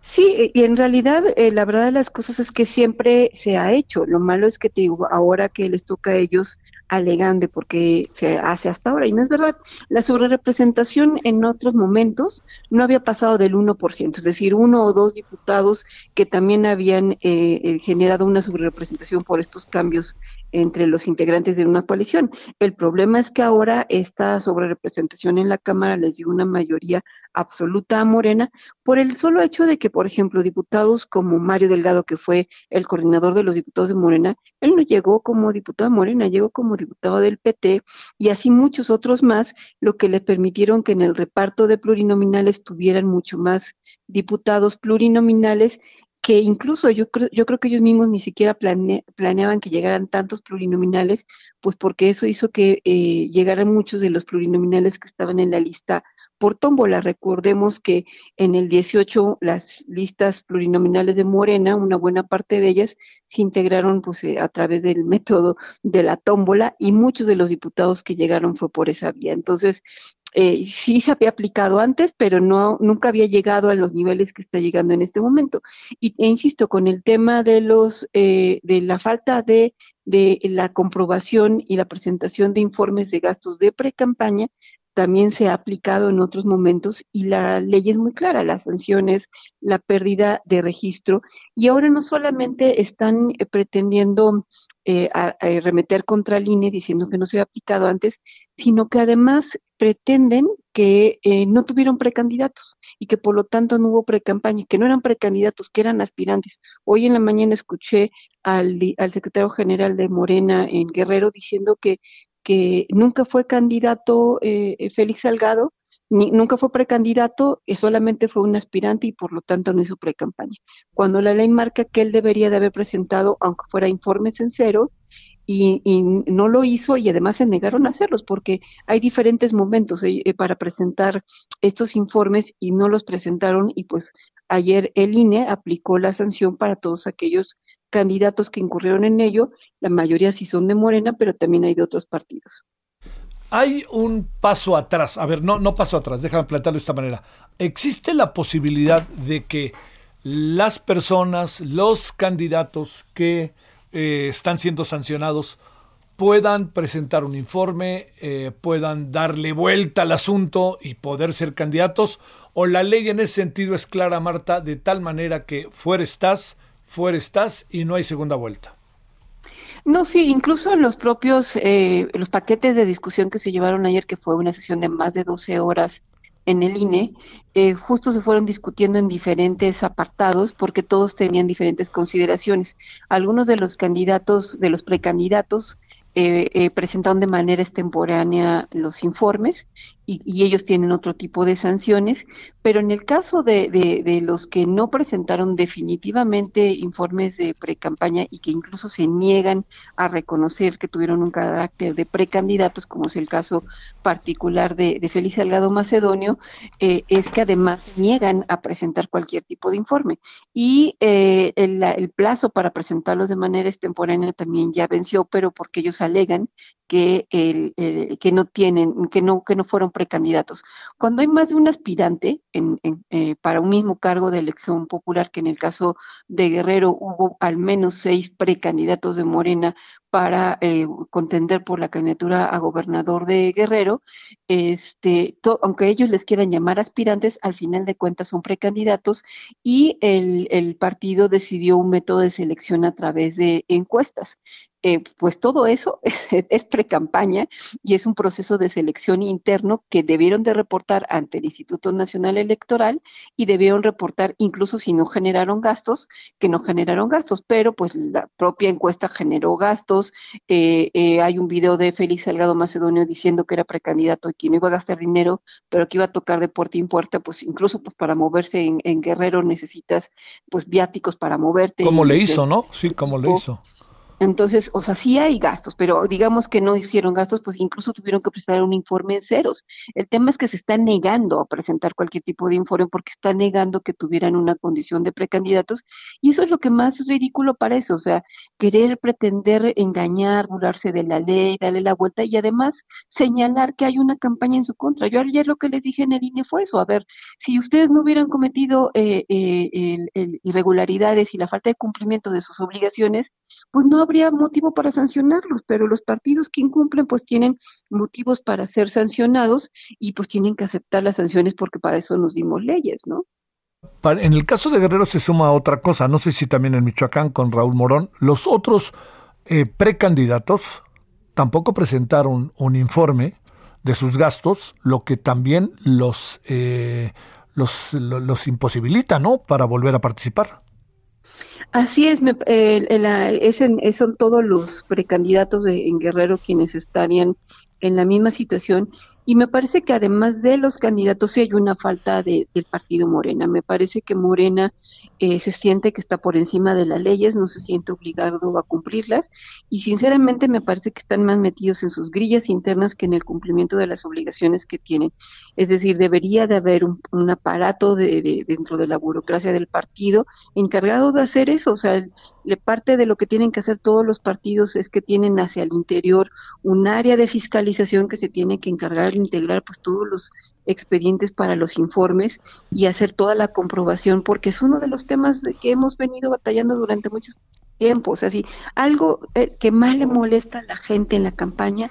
Sí, y en realidad eh, la verdad de las cosas es que siempre se ha hecho. Lo malo es que te digo, ahora que les toca a ellos alegan de por qué se hace hasta ahora. Y no es verdad. La sobrerepresentación en otros momentos no había pasado del 1%, es decir, uno o dos diputados que también habían eh, eh, generado una sobrerepresentación por estos cambios entre los integrantes de una coalición. El problema es que ahora esta sobrerepresentación en la Cámara les dio una mayoría absoluta a Morena por el solo hecho de que, por ejemplo, diputados como Mario Delgado, que fue el coordinador de los diputados de Morena, él no llegó como diputado de Morena, llegó como diputado del PT y así muchos otros más, lo que le permitieron que en el reparto de plurinominales tuvieran mucho más diputados plurinominales que incluso yo creo, yo creo que ellos mismos ni siquiera planeaban que llegaran tantos plurinominales, pues porque eso hizo que eh, llegaran muchos de los plurinominales que estaban en la lista por tómbola. Recordemos que en el 18 las listas plurinominales de Morena, una buena parte de ellas se integraron pues eh, a través del método de la tómbola y muchos de los diputados que llegaron fue por esa vía. Entonces, eh, sí se había aplicado antes, pero no nunca había llegado a los niveles que está llegando en este momento. Y e insisto, con el tema de los eh, de la falta de de la comprobación y la presentación de informes de gastos de pre-campaña, también se ha aplicado en otros momentos y la ley es muy clara, las sanciones, la pérdida de registro y ahora no solamente están eh, pretendiendo eh, remeter contra el diciendo que no se ha aplicado antes, sino que además pretenden que eh, no tuvieron precandidatos y que por lo tanto no hubo precampaña, que no eran precandidatos, que eran aspirantes. Hoy en la mañana escuché al, secretario general de Morena en Guerrero diciendo que que nunca fue candidato eh, eh, Félix Salgado, ni, nunca fue precandidato, y solamente fue un aspirante y por lo tanto no hizo precampaña. Cuando la ley marca que él debería de haber presentado, aunque fuera informes en cero, y, no lo hizo y además se negaron a hacerlos porque hay diferentes momentos eh, para presentar estos informes y no los presentaron y pues ayer el INE aplicó la sanción para todos aquellos candidatos que incurrieron en ello, la mayoría sí son de Morena, pero también hay de otros partidos. Hay un paso atrás, a ver, no, no paso atrás, déjame plantearlo de esta manera. ¿Existe la posibilidad de que las personas, los candidatos que eh, están siendo sancionados puedan presentar un informe, eh, puedan darle vuelta al asunto y poder ser candidatos? ¿O la ley en ese sentido es clara, Marta, de tal manera que fuera estás, fuera estás y no hay segunda vuelta. No, sí, incluso en los propios, eh, los paquetes de discusión que se llevaron ayer, que fue una sesión de más de 12 horas en el INE, eh, justo se fueron discutiendo en diferentes apartados porque todos tenían diferentes consideraciones. Algunos de los candidatos, de los precandidatos, eh, eh, presentaron de manera extemporánea los informes y, ellos tienen otro tipo de sanciones, pero en el caso de, de, los que no presentaron definitivamente informes de precampaña y que incluso se niegan a reconocer que tuvieron un carácter de precandidatos, como es el caso particular de, de Félix Salgado Macedonio, eh, es que además niegan a presentar cualquier tipo de informe. Y eh, el, el plazo para presentarlos de manera extemporánea también ya venció, pero porque ellos alegan que, el, que no tienen, que no, que no fueron precandidatos. Cuando hay más de un aspirante eh, para un mismo cargo de elección popular, que en el caso de Guerrero hubo al menos seis precandidatos de Morena para eh, contender por la candidatura a gobernador de Guerrero, este, aunque ellos les quieran llamar aspirantes, al final de cuentas son precandidatos y el partido decidió un método de selección a través de encuestas. Eh, pues todo eso es, pre-campaña y es un proceso de selección interno que debieron de reportar ante el Instituto Nacional Electoral y debieron reportar incluso si no generaron gastos, que no generaron gastos, pero pues la propia encuesta generó gastos. Eh, eh, hay un video de Félix Salgado Macedonio diciendo que era precandidato y que no iba a gastar dinero, pero que iba a tocar de puerta en puerta, pues incluso pues para moverse en, en Guerrero necesitas pues viáticos para moverte. Como le hizo, ¿no? Sí, como le hizo. Entonces, o sea, sí hay gastos, pero digamos que no hicieron gastos, pues incluso tuvieron que presentar un informe en ceros. El tema es que se está negando a presentar cualquier tipo de informe porque está negando que tuvieran una condición de precandidatos y eso es lo que más es ridículo para eso, o sea, querer pretender engañar, burlarse de la ley, darle la vuelta y además señalar que hay una campaña en su contra. Yo ayer lo que les dije en el INE fue eso, a ver, si ustedes no hubieran cometido eh, eh, irregularidades y la falta de cumplimiento de sus obligaciones, pues no habría motivo para sancionarlos, pero los partidos que incumplen pues tienen motivos para ser sancionados y pues tienen que aceptar las sanciones porque para eso nos dimos leyes, ¿no? En el caso de Guerrero se suma otra cosa, no sé si también en Michoacán con Raúl Morón, los otros eh, precandidatos tampoco presentaron un informe de sus gastos, lo que también los, eh, los, los imposibilita, ¿no? Para volver a participar. Así es, me, es son todos los precandidatos de, en Guerrero quienes estarían en la misma situación y me parece que además de los candidatos sí hay una falta de, del partido Morena. Me parece que Morena eh, se siente que está por encima de las leyes, no se siente obligado a cumplirlas y sinceramente me parece que están más metidos en sus grillas internas que en el cumplimiento de las obligaciones que tienen. Es decir, debería de haber un, aparato de, dentro de la burocracia del partido encargado de hacer eso. O sea, le parte de lo que tienen que hacer todos los partidos es que tienen hacia el interior un área de fiscalización que se tiene que encargar integrar pues todos los expedientes para los informes y hacer toda la comprobación porque es uno de los temas que hemos venido batallando durante muchos tiempos, así algo eh, que más le molesta a la gente en la campaña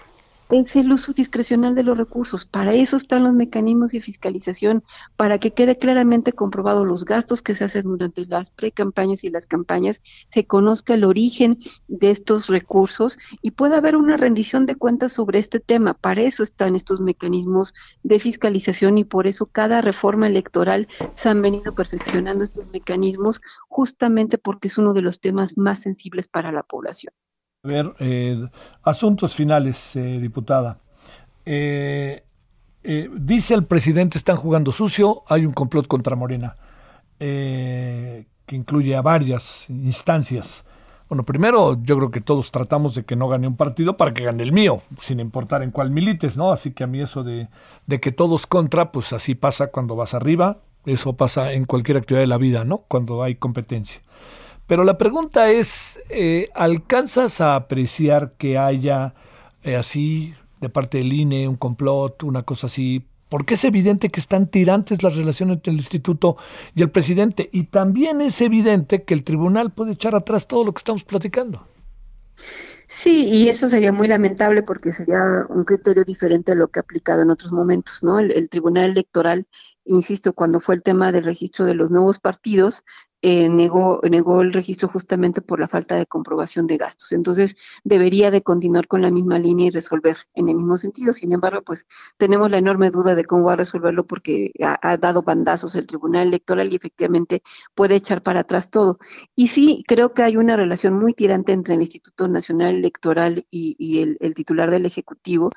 es el uso discrecional de los recursos. Para eso están los mecanismos de fiscalización, para que quede claramente comprobado los gastos que se hacen durante las pre-campañas y las campañas, se conozca el origen de estos recursos y pueda haber una rendición de cuentas sobre este tema. Para eso están estos mecanismos de fiscalización y por eso cada reforma electoral se han venido perfeccionando estos mecanismos justamente porque es uno de los temas más sensibles para la población. A ver, eh, asuntos finales, eh, diputada. Eh, dice el presidente, están jugando sucio, hay un complot contra Morena, que incluye a varias instancias. Bueno, primero yo creo que todos tratamos de que no gane un partido para que gane el mío, sin importar en cuál milites, ¿no? Así que a mí eso de, de que todos contra, pues así pasa cuando vas arriba, eso pasa en cualquier actividad de la vida, ¿no? Cuando hay competencia. Pero la pregunta es, eh, ¿alcanzas a apreciar que haya eh, así de parte del INE un complot, una cosa así? Porque es evidente que están tirantes las relaciones entre el instituto y el presidente. Y también es evidente que el tribunal puede echar atrás todo lo que estamos platicando. Sí, y eso sería muy lamentable porque sería un criterio diferente a lo que ha aplicado en otros momentos, ¿no? el Tribunal Electoral insisto, cuando fue el tema del registro de los nuevos partidos, eh, negó, negó el registro justamente por la falta de comprobación de gastos. Entonces, debería de continuar con la misma línea y resolver en el mismo sentido. Sin embargo, pues tenemos la enorme duda de cómo va a resolverlo porque ha, dado bandazos el Tribunal Electoral y efectivamente puede echar para atrás todo. Y sí, creo que hay una relación muy tirante entre el Instituto Nacional Electoral y, el, titular del Ejecutivo.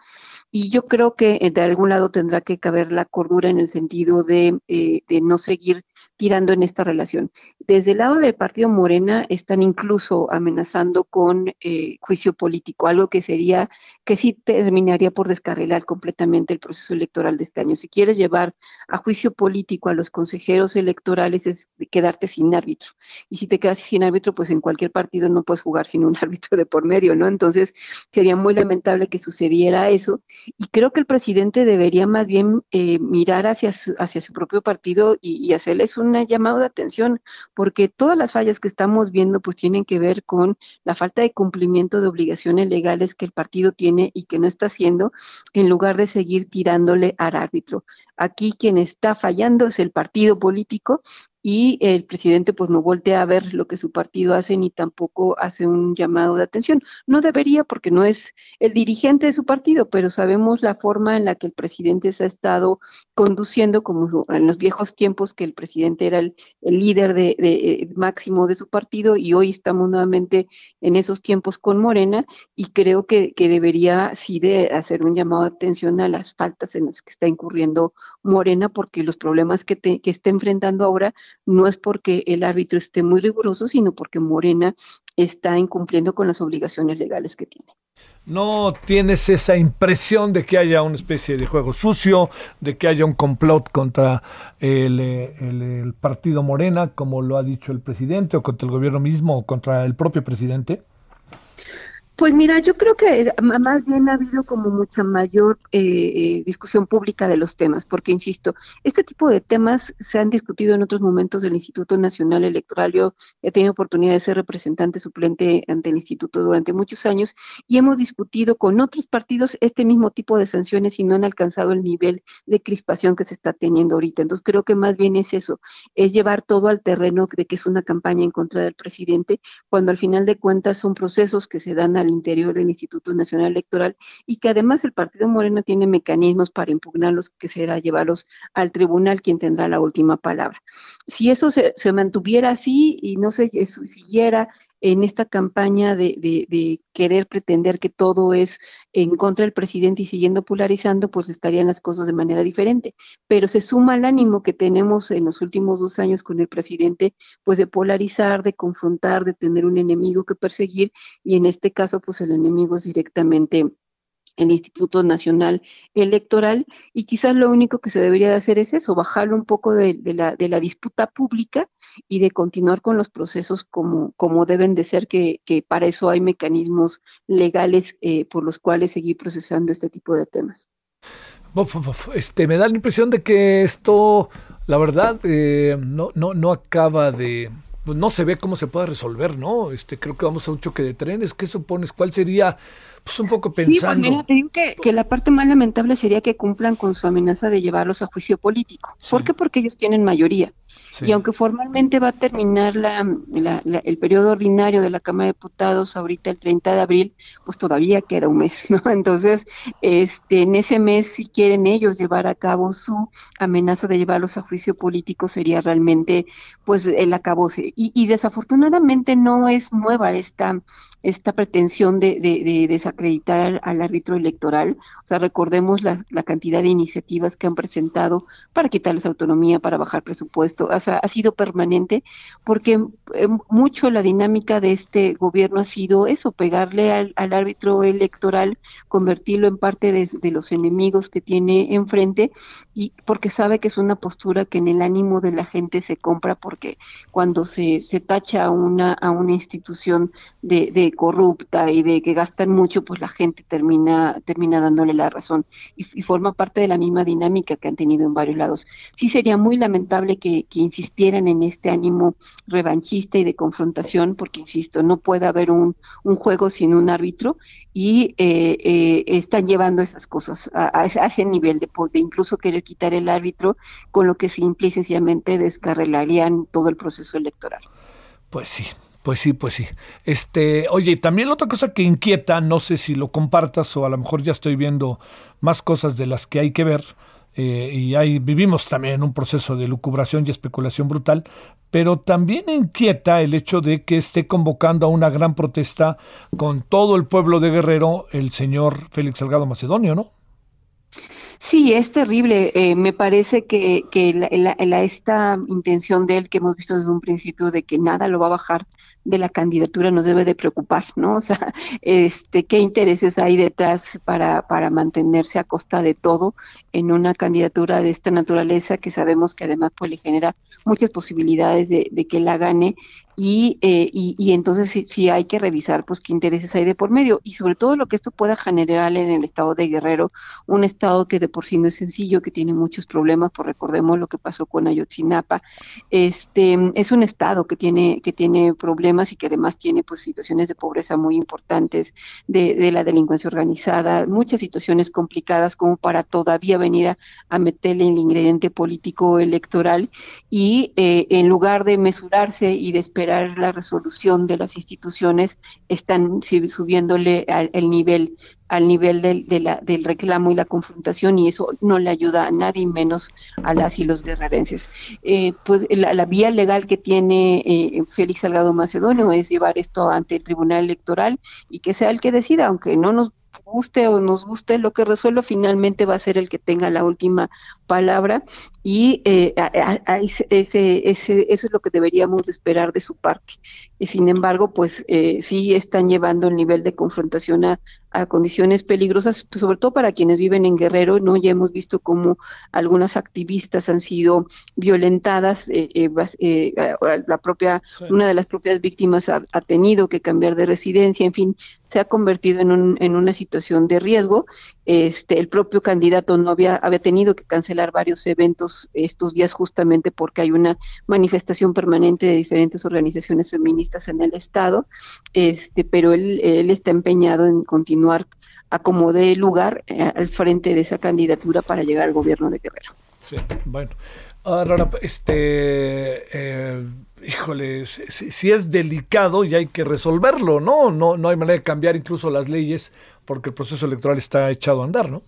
Y yo creo que eh, de algún lado tendrá que caber la cordura en el sentido de, eh, de no seguir tirando en esta relación. Desde el lado del partido Morena están incluso amenazando con eh, juicio político, algo que sería, que sí terminaría por descarrilar completamente el proceso electoral de este año. Si quieres llevar a juicio político a los consejeros electorales es quedarte sin árbitro. Y si te quedas sin árbitro, pues en cualquier partido no puedes jugar sin un árbitro de por medio, ¿no? Entonces sería muy lamentable que sucediera eso. Y creo que el presidente debería más bien eh, mirar hacia su, hacia su propio partido y, y hacerles un un llamado de atención, porque todas las fallas que estamos viendo pues tienen que ver con la falta de cumplimiento de obligaciones legales que el partido tiene y que no está haciendo, en lugar de seguir tirándole al árbitro. Aquí quien está fallando es el partido político y el presidente pues no voltea a ver lo que su partido hace ni tampoco hace un llamado de atención. No debería porque no es el dirigente de su partido, pero sabemos la forma en la que el presidente se ha estado conduciendo como en los viejos tiempos que el presidente era el, líder de, eh, máximo de su partido y hoy estamos nuevamente en esos tiempos con Morena y creo que, debería sí de hacer un llamado de atención a las faltas en las que está incurriendo Morena porque los problemas que, que está enfrentando ahora no es porque el árbitro esté muy riguroso, sino porque Morena está incumpliendo con las obligaciones legales que tiene. ¿No tienes esa impresión de que haya una especie de juego sucio, de que haya un complot contra el, partido Morena, como lo ha dicho el presidente, o contra el gobierno mismo, o contra el propio presidente? Pues mira, yo creo que eh, más bien ha habido como mucha mayor eh, eh, discusión pública de los temas, porque insisto, este tipo de temas se han discutido en otros momentos del Instituto Nacional Electoral. Yo he tenido oportunidad de ser representante suplente ante el instituto durante muchos años y hemos discutido con otros partidos este mismo tipo de sanciones y no han alcanzado el nivel de crispación que se está teniendo ahorita. Entonces creo que más bien es eso, es llevar todo al terreno de que es una campaña en contra del presidente, cuando al final de cuentas son procesos que se dan al interior del Instituto Nacional Electoral y que además el Partido Morena tiene mecanismos para impugnarlos, que será llevarlos al tribunal quien tendrá la última palabra. Si eso se, se mantuviera así y no se siguiera en esta campaña de, querer pretender que todo es en contra del presidente y siguiendo polarizando, pues estarían las cosas de manera diferente. Pero se suma el ánimo que tenemos en los últimos dos años con el presidente, pues de polarizar, de confrontar, de tener un enemigo que perseguir, y en este caso, pues el enemigo es directamente el Instituto Nacional Electoral y quizás lo único que se debería de hacer es eso, bajarlo un poco de, la, de la disputa pública y de continuar con los procesos como, como deben de ser, que, que para eso hay mecanismos legales eh, por los cuales seguir procesando este tipo de temas. Este, me da la impresión de que esto, la verdad, eh, no, no, no acaba de, pues, no se ve cómo se puede resolver, ¿no? Este, creo que vamos a un choque de trenes. ¿Qué supones? ¿Cuál sería? Pues un poco pensando. Sí, pues mira, te digo que, que, la parte más lamentable sería que cumplan con su amenaza de llevarlos a juicio político. ¿Por qué? Porque ellos tienen mayoría. Y aunque formalmente va a terminar la, el periodo ordinario de la Cámara de Diputados ahorita el 30 de abril, pues todavía queda un mes, ¿no? Entonces, este, en ese mes, si quieren ellos llevar a cabo su amenaza de llevarlos a juicio político, sería realmente, pues, el acabose. Y, y desafortunadamente no es nueva esta, esta pretensión de, de, desacreditar al árbitro electoral. O sea, recordemos la, la cantidad de iniciativas que han presentado para quitarles autonomía, para bajar presupuesto ha sido permanente, porque eh, mucho la dinámica de este gobierno ha sido eso, pegarle al, árbitro electoral, convertirlo en parte de, los enemigos que tiene enfrente, y porque sabe que es una postura que en el ánimo de la gente se compra, porque cuando se, se tacha a una, a una institución de, de corrupta y de que gastan mucho, pues la gente termina, termina dándole la razón y, y forma parte de la misma dinámica que han tenido en varios lados. Sí sería muy lamentable que, insistieran en este ánimo revanchista y de confrontación, porque, insisto, no puede haber un, un juego sin un árbitro y eh, eh, están llevando esas cosas a, ese nivel de, de, incluso querer quitar el árbitro, con lo que simple y sencillamente descarrelarían todo el proceso electoral. Pues sí, pues sí, pues sí. Este, oye, también la otra cosa que inquieta, no sé si lo compartas o a lo mejor ya estoy viendo más cosas de las que hay que ver, eh, y ahí vivimos también un proceso de lucubración y especulación brutal, pero también inquieta el hecho de que esté convocando a una gran protesta con todo el pueblo de Guerrero el señor Félix Salgado Macedonio, ¿no? Sí, es terrible. Eh, me parece que, que la, esta intención de él que hemos visto desde un principio de que nada lo va a bajar de la candidatura nos debe de preocupar, ¿no? O sea, este, qué intereses hay detrás para, para mantenerse a costa de todo en una candidatura de esta naturaleza que sabemos que además pues le genera muchas posibilidades de, de que la gane y, eh, y, entonces sí, hay que revisar pues qué intereses hay de por medio y sobre todo lo que esto pueda generar en el estado de Guerrero, un estado que de por sí no es sencillo, que tiene muchos problemas, por recordemos lo que pasó con Ayotzinapa, este es un estado que tiene que tiene problemas y que además tiene pues situaciones de pobreza muy importantes, de, de la delincuencia organizada, muchas situaciones complicadas como para todavía venir a, meterle el ingrediente político electoral y eh, en lugar de mesurarse y de esperar la resolución de las instituciones, están subiéndole al, el nivel al nivel del, de la, del reclamo y la confrontación y eso no le ayuda a nadie menos a las y los guerrerenses. Eh, pues la, vía legal que tiene eh, Félix Salgado Macedonio es llevar esto ante el Tribunal Electoral y que sea el que decida, aunque no nos guste o nos guste, lo que resuelva finalmente va a ser el que tenga la última palabra y eh, ese, ese, eso es lo que deberíamos esperar de su parte. Y sin embargo, pues eh, sí están llevando el nivel de confrontación a, a condiciones peligrosas, pues, sobre todo para quienes viven en Guerrero, ¿no? Ya hemos visto cómo algunas activistas han sido violentadas, eh, eh, eh la propia, una de las propias víctimas ha, ha, tenido que cambiar de residencia, en fin, se ha convertido en, un, en una situación de riesgo. Este, el propio candidato no había, tenido que cancelar varios eventos estos días justamente porque hay una manifestación permanente de diferentes organizaciones feministas en el estado, este, pero él, él está empeñado en continuar a como dé lugar eh, al frente de esa candidatura para llegar al gobierno de Guerrero. Sí, bueno. Ahora, este, eh, híjole, si, es delicado y hay que resolverlo, ¿no? ¿no? No hay manera de cambiar incluso las leyes porque el proceso electoral está echado a andar, ¿no?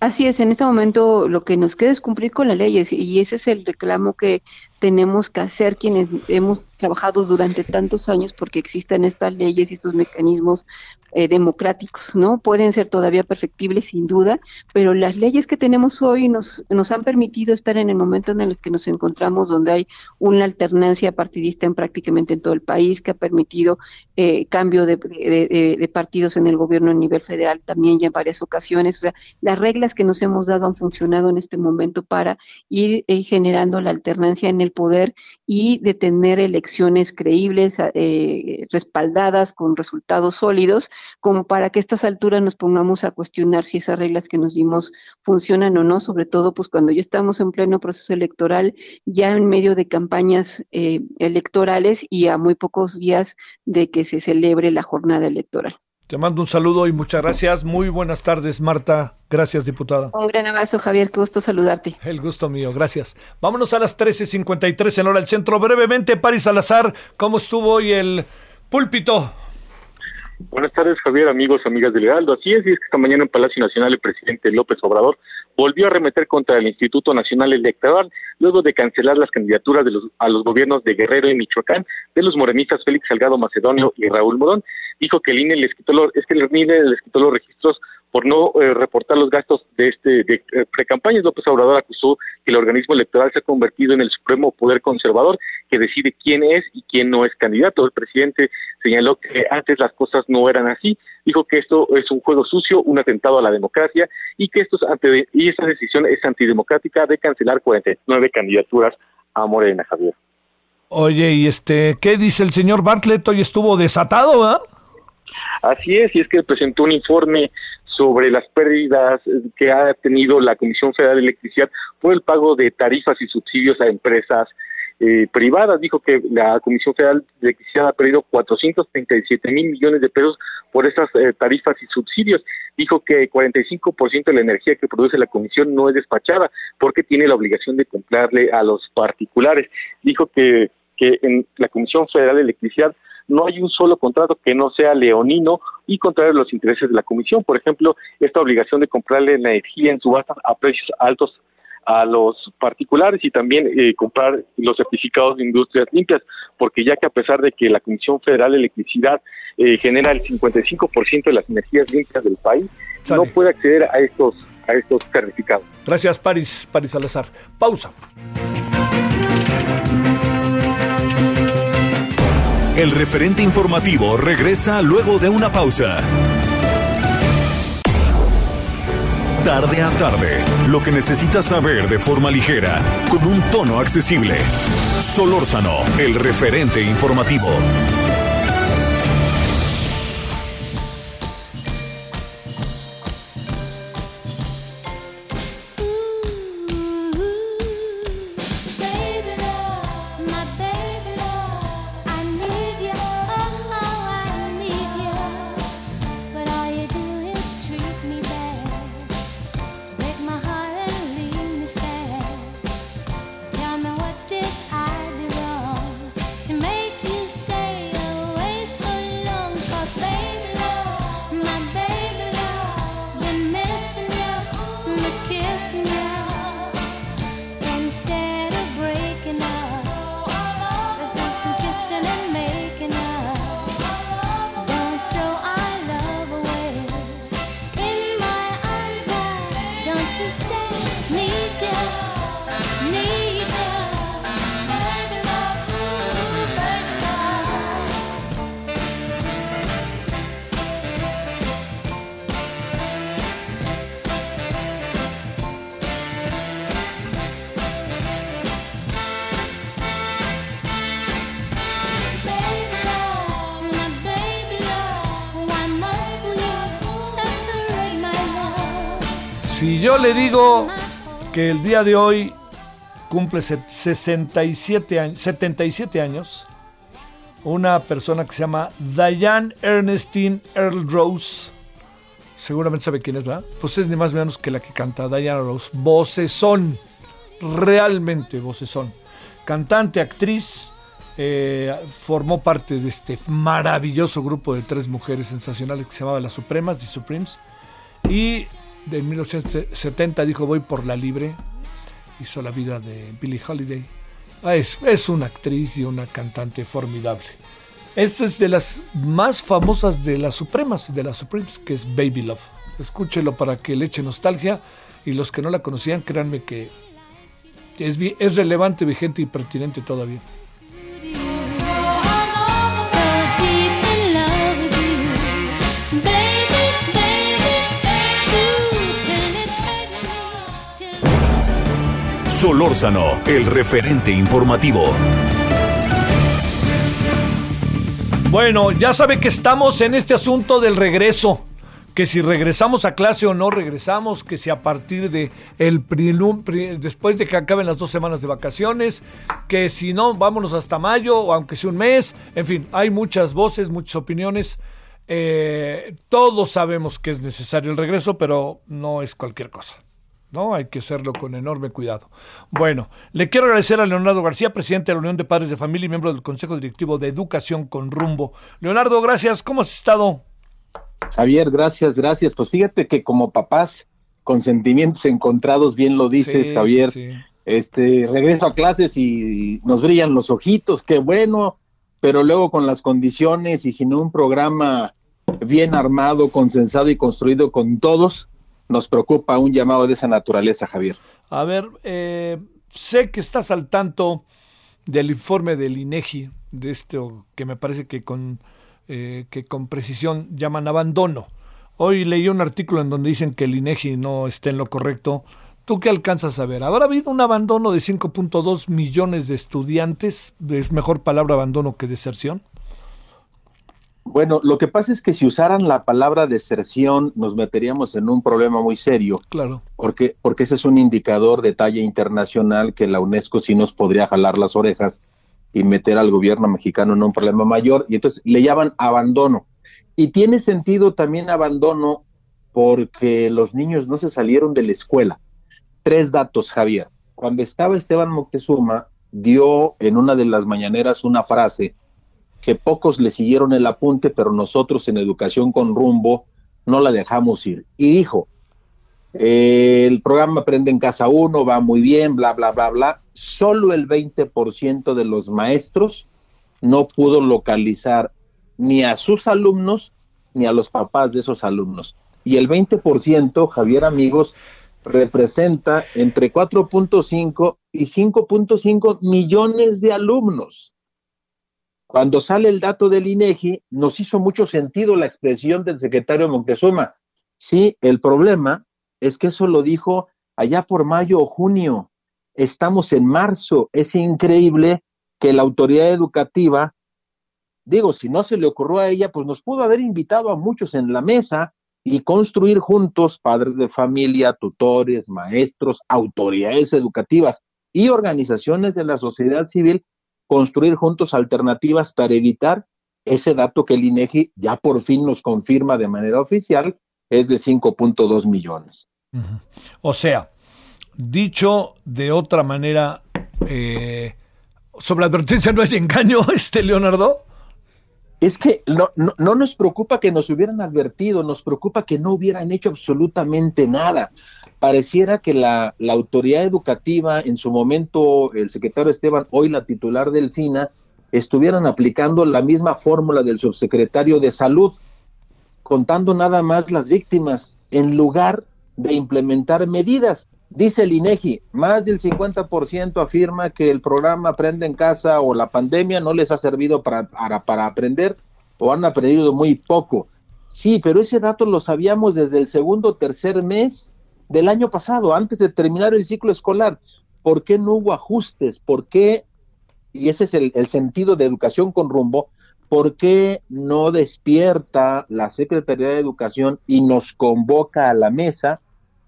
Así es, en este momento lo que nos queda es cumplir con las leyes y ese es el reclamo que tenemos que hacer quienes hemos trabajado durante tantos años porque existen estas leyes y estos mecanismos eh, democráticos, ¿no? Pueden ser todavía perfectibles sin duda, pero las leyes que tenemos hoy nos, nos han permitido estar en el momento en el que nos encontramos, donde hay una alternancia partidista en prácticamente en todo el país, que ha permitido eh, cambio de, de, partidos en el gobierno a nivel federal también ya en varias ocasiones. O sea, las reglas que nos hemos dado han funcionado en este momento para ir eh, generando la alternancia en el poder y de tener elecciones creíbles, eh, respaldadas con resultados sólidos, como para que a estas alturas nos pongamos a cuestionar si esas reglas que nos dimos funcionan o no, sobre todo pues cuando ya estamos en pleno proceso electoral, ya en medio de campañas eh, electorales y a muy pocos días de que se celebre la jornada electoral. Te mando un saludo y muchas gracias. Muy buenas tardes, Marta. Gracias, diputada. Un gran abrazo, Javier. Qué gusto saludarte. El gusto mío, gracias. Vámonos a las 13.53 en hora del centro. Brevemente, Paris Salazar, ¿cómo estuvo hoy el púlpito? Buenas tardes, Javier, amigos, amigas del Heraldo. Así es, y es que esta mañana en Palacio Nacional el presidente López Obrador volvió a remeter contra el Instituto Nacional Electoral luego de cancelar las candidaturas de los, a los gobiernos de Guerrero y Michoacán de los morenistas Félix Salgado Macedonio y Raúl Morón. Dijo que el INE les quitó los, es que el INE les quitó los registros por no eh, reportar los gastos de este de eh, precampañas. López Obrador acusó que el organismo electoral se ha convertido en el supremo poder conservador que decide quién es y quién no es candidato. El presidente señaló que antes las cosas no eran así. Dijo que esto es un juego sucio, un atentado a la democracia y que esto es ante, y esta decisión es antidemocrática de cancelar 49 candidaturas a Morena, Javier. Oye, y este, ¿qué dice el señor Bartlett? Hoy estuvo desatado, ¿verdad? Así es, y es que presentó un informe sobre las pérdidas que ha tenido la Comisión Federal de Electricidad por el pago de tarifas y subsidios a empresas eh, privadas. Dijo que la Comisión Federal de Electricidad ha perdido 437 mil millones de pesos por esas eh, tarifas y subsidios. Dijo que 45% de la energía que produce la Comisión no es despachada porque tiene la obligación de comprarle a los particulares. Dijo que, que en la Comisión Federal de Electricidad no hay un solo contrato que no sea leonino y contrario a los intereses de la Comisión. Por ejemplo, esta obligación de comprarle energía en subastas a precios altos a los particulares y también eh, comprar los certificados de industrias limpias, porque ya que a pesar de que la Comisión Federal de Electricidad eh, genera el 55% de las energías limpias del país, no puede acceder a estos a estos certificados. Gracias, Paris, Paris Salazar. Pausa. El referente informativo regresa luego de una pausa. Tarde a tarde, lo que necesitas saber de forma ligera, con un tono accesible. Solórzano, el referente informativo. Digo que el día de hoy cumple 67 años, 77 años, una persona que se llama Diane Ernestine Earl Rose, seguramente sabe quién es, ¿verdad? Pues es ni más ni menos que la que canta Diana Rose, vocesón, realmente vocesón, cantante, actriz, eh, formó parte de este maravilloso grupo de tres mujeres sensacionales que se llamaba Las Supremas, The Supremes, y de 1970 dijo voy por la libre, hizo la vida de Billie Holiday. Ah, es, es, una actriz y una cantante formidable. Esta es de las más famosas de las Supremas, de las Supremes, que es Baby Love. Escúchelo para que le eche nostalgia y los que no la conocían, créanme que es, es relevante, vigente y pertinente todavía. Solórzano, el referente informativo. Bueno, ya sabe que estamos en este asunto del regreso. Que si regresamos a clase o no regresamos, que si a partir de el después de que acaben las dos semanas de vacaciones, que si no, vámonos hasta mayo o aunque sea un mes. En fin, hay muchas voces, muchas opiniones. Eh, todos sabemos que es necesario el regreso, pero no es cualquier cosa. ¿No? Hay que hacerlo con enorme cuidado. Bueno, le quiero agradecer a Leonardo García, presidente de la Unión de Padres de Familia y miembro del Consejo Directivo de Educación con Rumbo. Leonardo, gracias. ¿Cómo has estado? Javier, gracias, gracias. Pues fíjate que como papás con sentimientos encontrados, bien lo dices, Javier. Este, regreso a clases y nos brillan los ojitos, qué bueno, pero luego con las condiciones y sin un programa bien armado, consensado y construido con todos, nos preocupa un llamado de esa naturaleza, Javier. A ver, eh, sé que estás al tanto del informe del INEGI, de esto que me parece que con, eh, que con precisión llaman abandono. Hoy leí un artículo en donde dicen que el INEGI no está en lo correcto. ¿Tú qué alcanzas a ver? ¿Habrá habido un abandono de 5.2 millones de estudiantes? ¿Es mejor palabra abandono que deserción? Bueno, lo que pasa es que si usaran la palabra deserción nos meteríamos en un problema muy serio. Claro. Porque, porque ese es un indicador de talla internacional que la UNESCO sí nos podría jalar las orejas y meter al gobierno mexicano en un problema mayor. Y entonces le llaman abandono. Y tiene sentido también abandono porque los niños no se salieron de la escuela. Tres datos, Javier. Cuando estaba Esteban Moctezuma, dio en una de las mañaneras una frase que pocos le siguieron el apunte, pero nosotros en Educación con Rumbo no la dejamos ir. Y dijo, el programa Aprende en Casa 1 va muy bien, bla, bla, bla, bla. Solo el 20% de los maestros no pudo localizar ni a sus alumnos ni a los papás de esos alumnos. Y el 20%, Javier amigos, representa entre 4.5 y 5.5 millones de alumnos. Cuando sale el dato del INEGI, nos hizo mucho sentido la expresión del secretario Montezuma. Sí, el problema es que eso lo dijo allá por mayo o junio. Estamos en marzo. Es increíble que la autoridad educativa, digo, si no se le ocurrió a ella, pues nos pudo haber invitado a muchos en la mesa y construir juntos, padres de familia, tutores, maestros, autoridades educativas y organizaciones de la sociedad civil construir juntos alternativas para evitar ese dato que el INEGI ya por fin nos confirma de manera oficial, es de 5.2 millones. O sea, dicho de otra manera, eh, sobre la advertencia no hay engaño, este Leonardo. Es que no, no, nos preocupa que nos hubieran advertido, nos preocupa que no hubieran hecho absolutamente nada pareciera que la, autoridad educativa, en su momento el secretario Esteban, hoy la titular del FINA, estuvieran aplicando la misma fórmula del subsecretario de salud, contando nada más las víctimas, en lugar de implementar medidas. Dice el INEGI, más del 50% afirma que el programa Aprende en Casa o la pandemia no les ha servido para, para, para aprender o han aprendido muy poco. Sí, pero ese dato lo sabíamos desde el segundo o tercer mes del año pasado, antes de terminar el ciclo escolar. ¿Por qué no hubo ajustes? ¿Por qué, y ese es el, sentido de educación con rumbo, ¿por qué no despierta la Secretaría de Educación y nos convoca a la mesa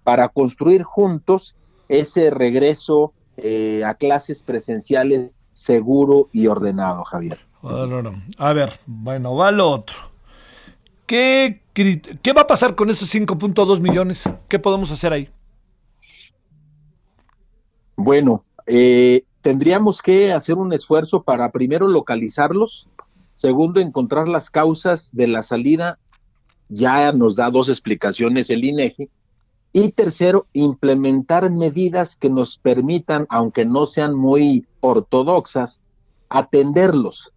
para construir juntos ese regreso eh, a clases presenciales seguro y ordenado, Javier? A ver, bueno, va lo otro. ¿Qué, ¿Qué va a pasar con esos 5.2 millones? ¿Qué podemos hacer ahí? Bueno, eh, tendríamos que hacer un esfuerzo para primero localizarlos, segundo encontrar las causas de la salida, ya nos da dos explicaciones el INEGI, y tercero, implementar medidas que nos permitan, aunque no sean muy ortodoxas, atenderlos.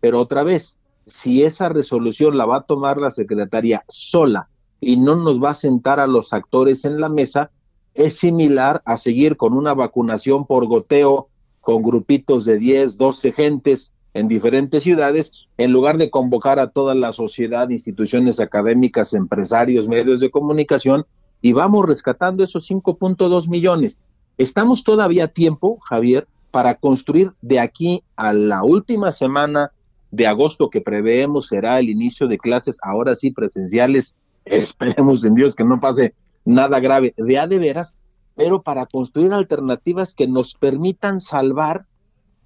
Pero otra vez, si esa resolución la va a tomar la secretaria sola y no nos va a sentar a los actores en la mesa, es similar a seguir con una vacunación por goteo con grupitos de 10, 12 gentes en diferentes ciudades, en lugar de convocar a toda la sociedad, instituciones académicas, empresarios, medios de comunicación, y vamos rescatando esos 5.2 millones. Estamos todavía a tiempo, Javier, para construir de aquí a la última semana de agosto que preveemos será el inicio de clases, ahora sí presenciales, esperemos en Dios que no pase nada grave, de a de veras, pero para construir alternativas que nos permitan salvar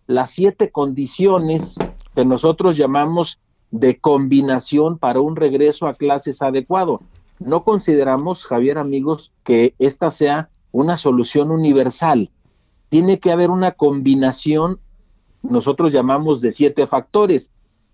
las siete condiciones que nosotros llamamos de combinación para un regreso a clases adecuado. No consideramos, Javier, amigos, que esta sea una solución universal. Tiene que haber una combinación, nosotros llamamos de siete factores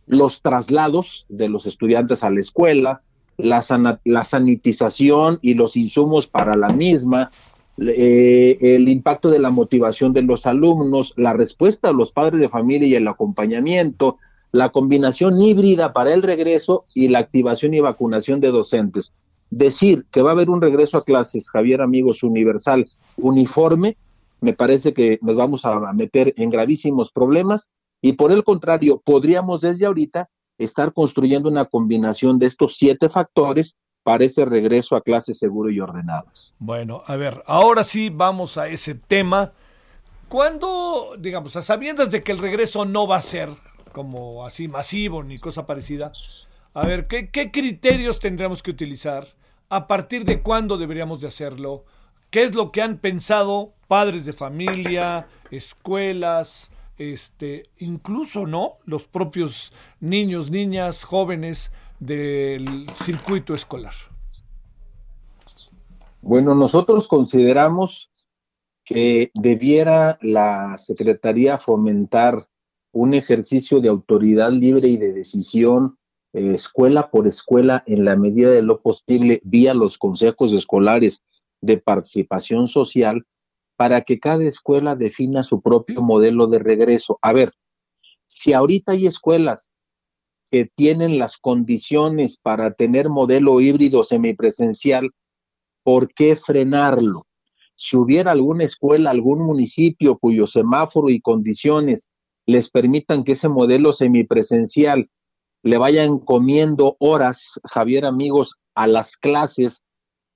los traslados de los estudiantes a la escuela, la, la sanitización y los insumos para la misma, eh, el impacto de la motivación de los alumnos, la respuesta a los padres de familia y el acompañamiento, la combinación híbrida para el regreso y la activación y vacunación de docentes. Decir que va a haber un regreso a clases, Javier amigos, universal, uniforme, me parece que nos vamos a meter en gravísimos problemas y por el contrario, podríamos desde ahorita estar construyendo una combinación de estos siete factores para ese regreso a clases seguro y ordenado. Bueno, a ver, ahora sí vamos a ese tema. ¿Cuándo, digamos, a sabiendas de que el regreso no va a ser como así masivo ni cosa parecida. A ver, ¿qué, ¿qué, criterios tendríamos que utilizar? ¿A partir de cuándo deberíamos de hacerlo? ¿Qué es lo que han pensado padres de familia, escuelas, este, incluso, ¿no? Los propios niños, niñas, jóvenes del circuito escolar. Bueno, nosotros consideramos que debiera la Secretaría fomentar un ejercicio de autoridad libre y de decisión eh, escuela por escuela en la medida de lo posible vía los consejos escolares de participación social para que cada escuela defina su propio modelo de regreso. A ver, si ahorita hay escuelas que tienen las condiciones para tener modelo híbrido semipresencial, ¿por qué frenarlo? Si hubiera alguna escuela, algún municipio cuyo semáforo y condiciones les permitan que ese modelo semipresencial le vayan comiendo horas, Javier amigos, a las clases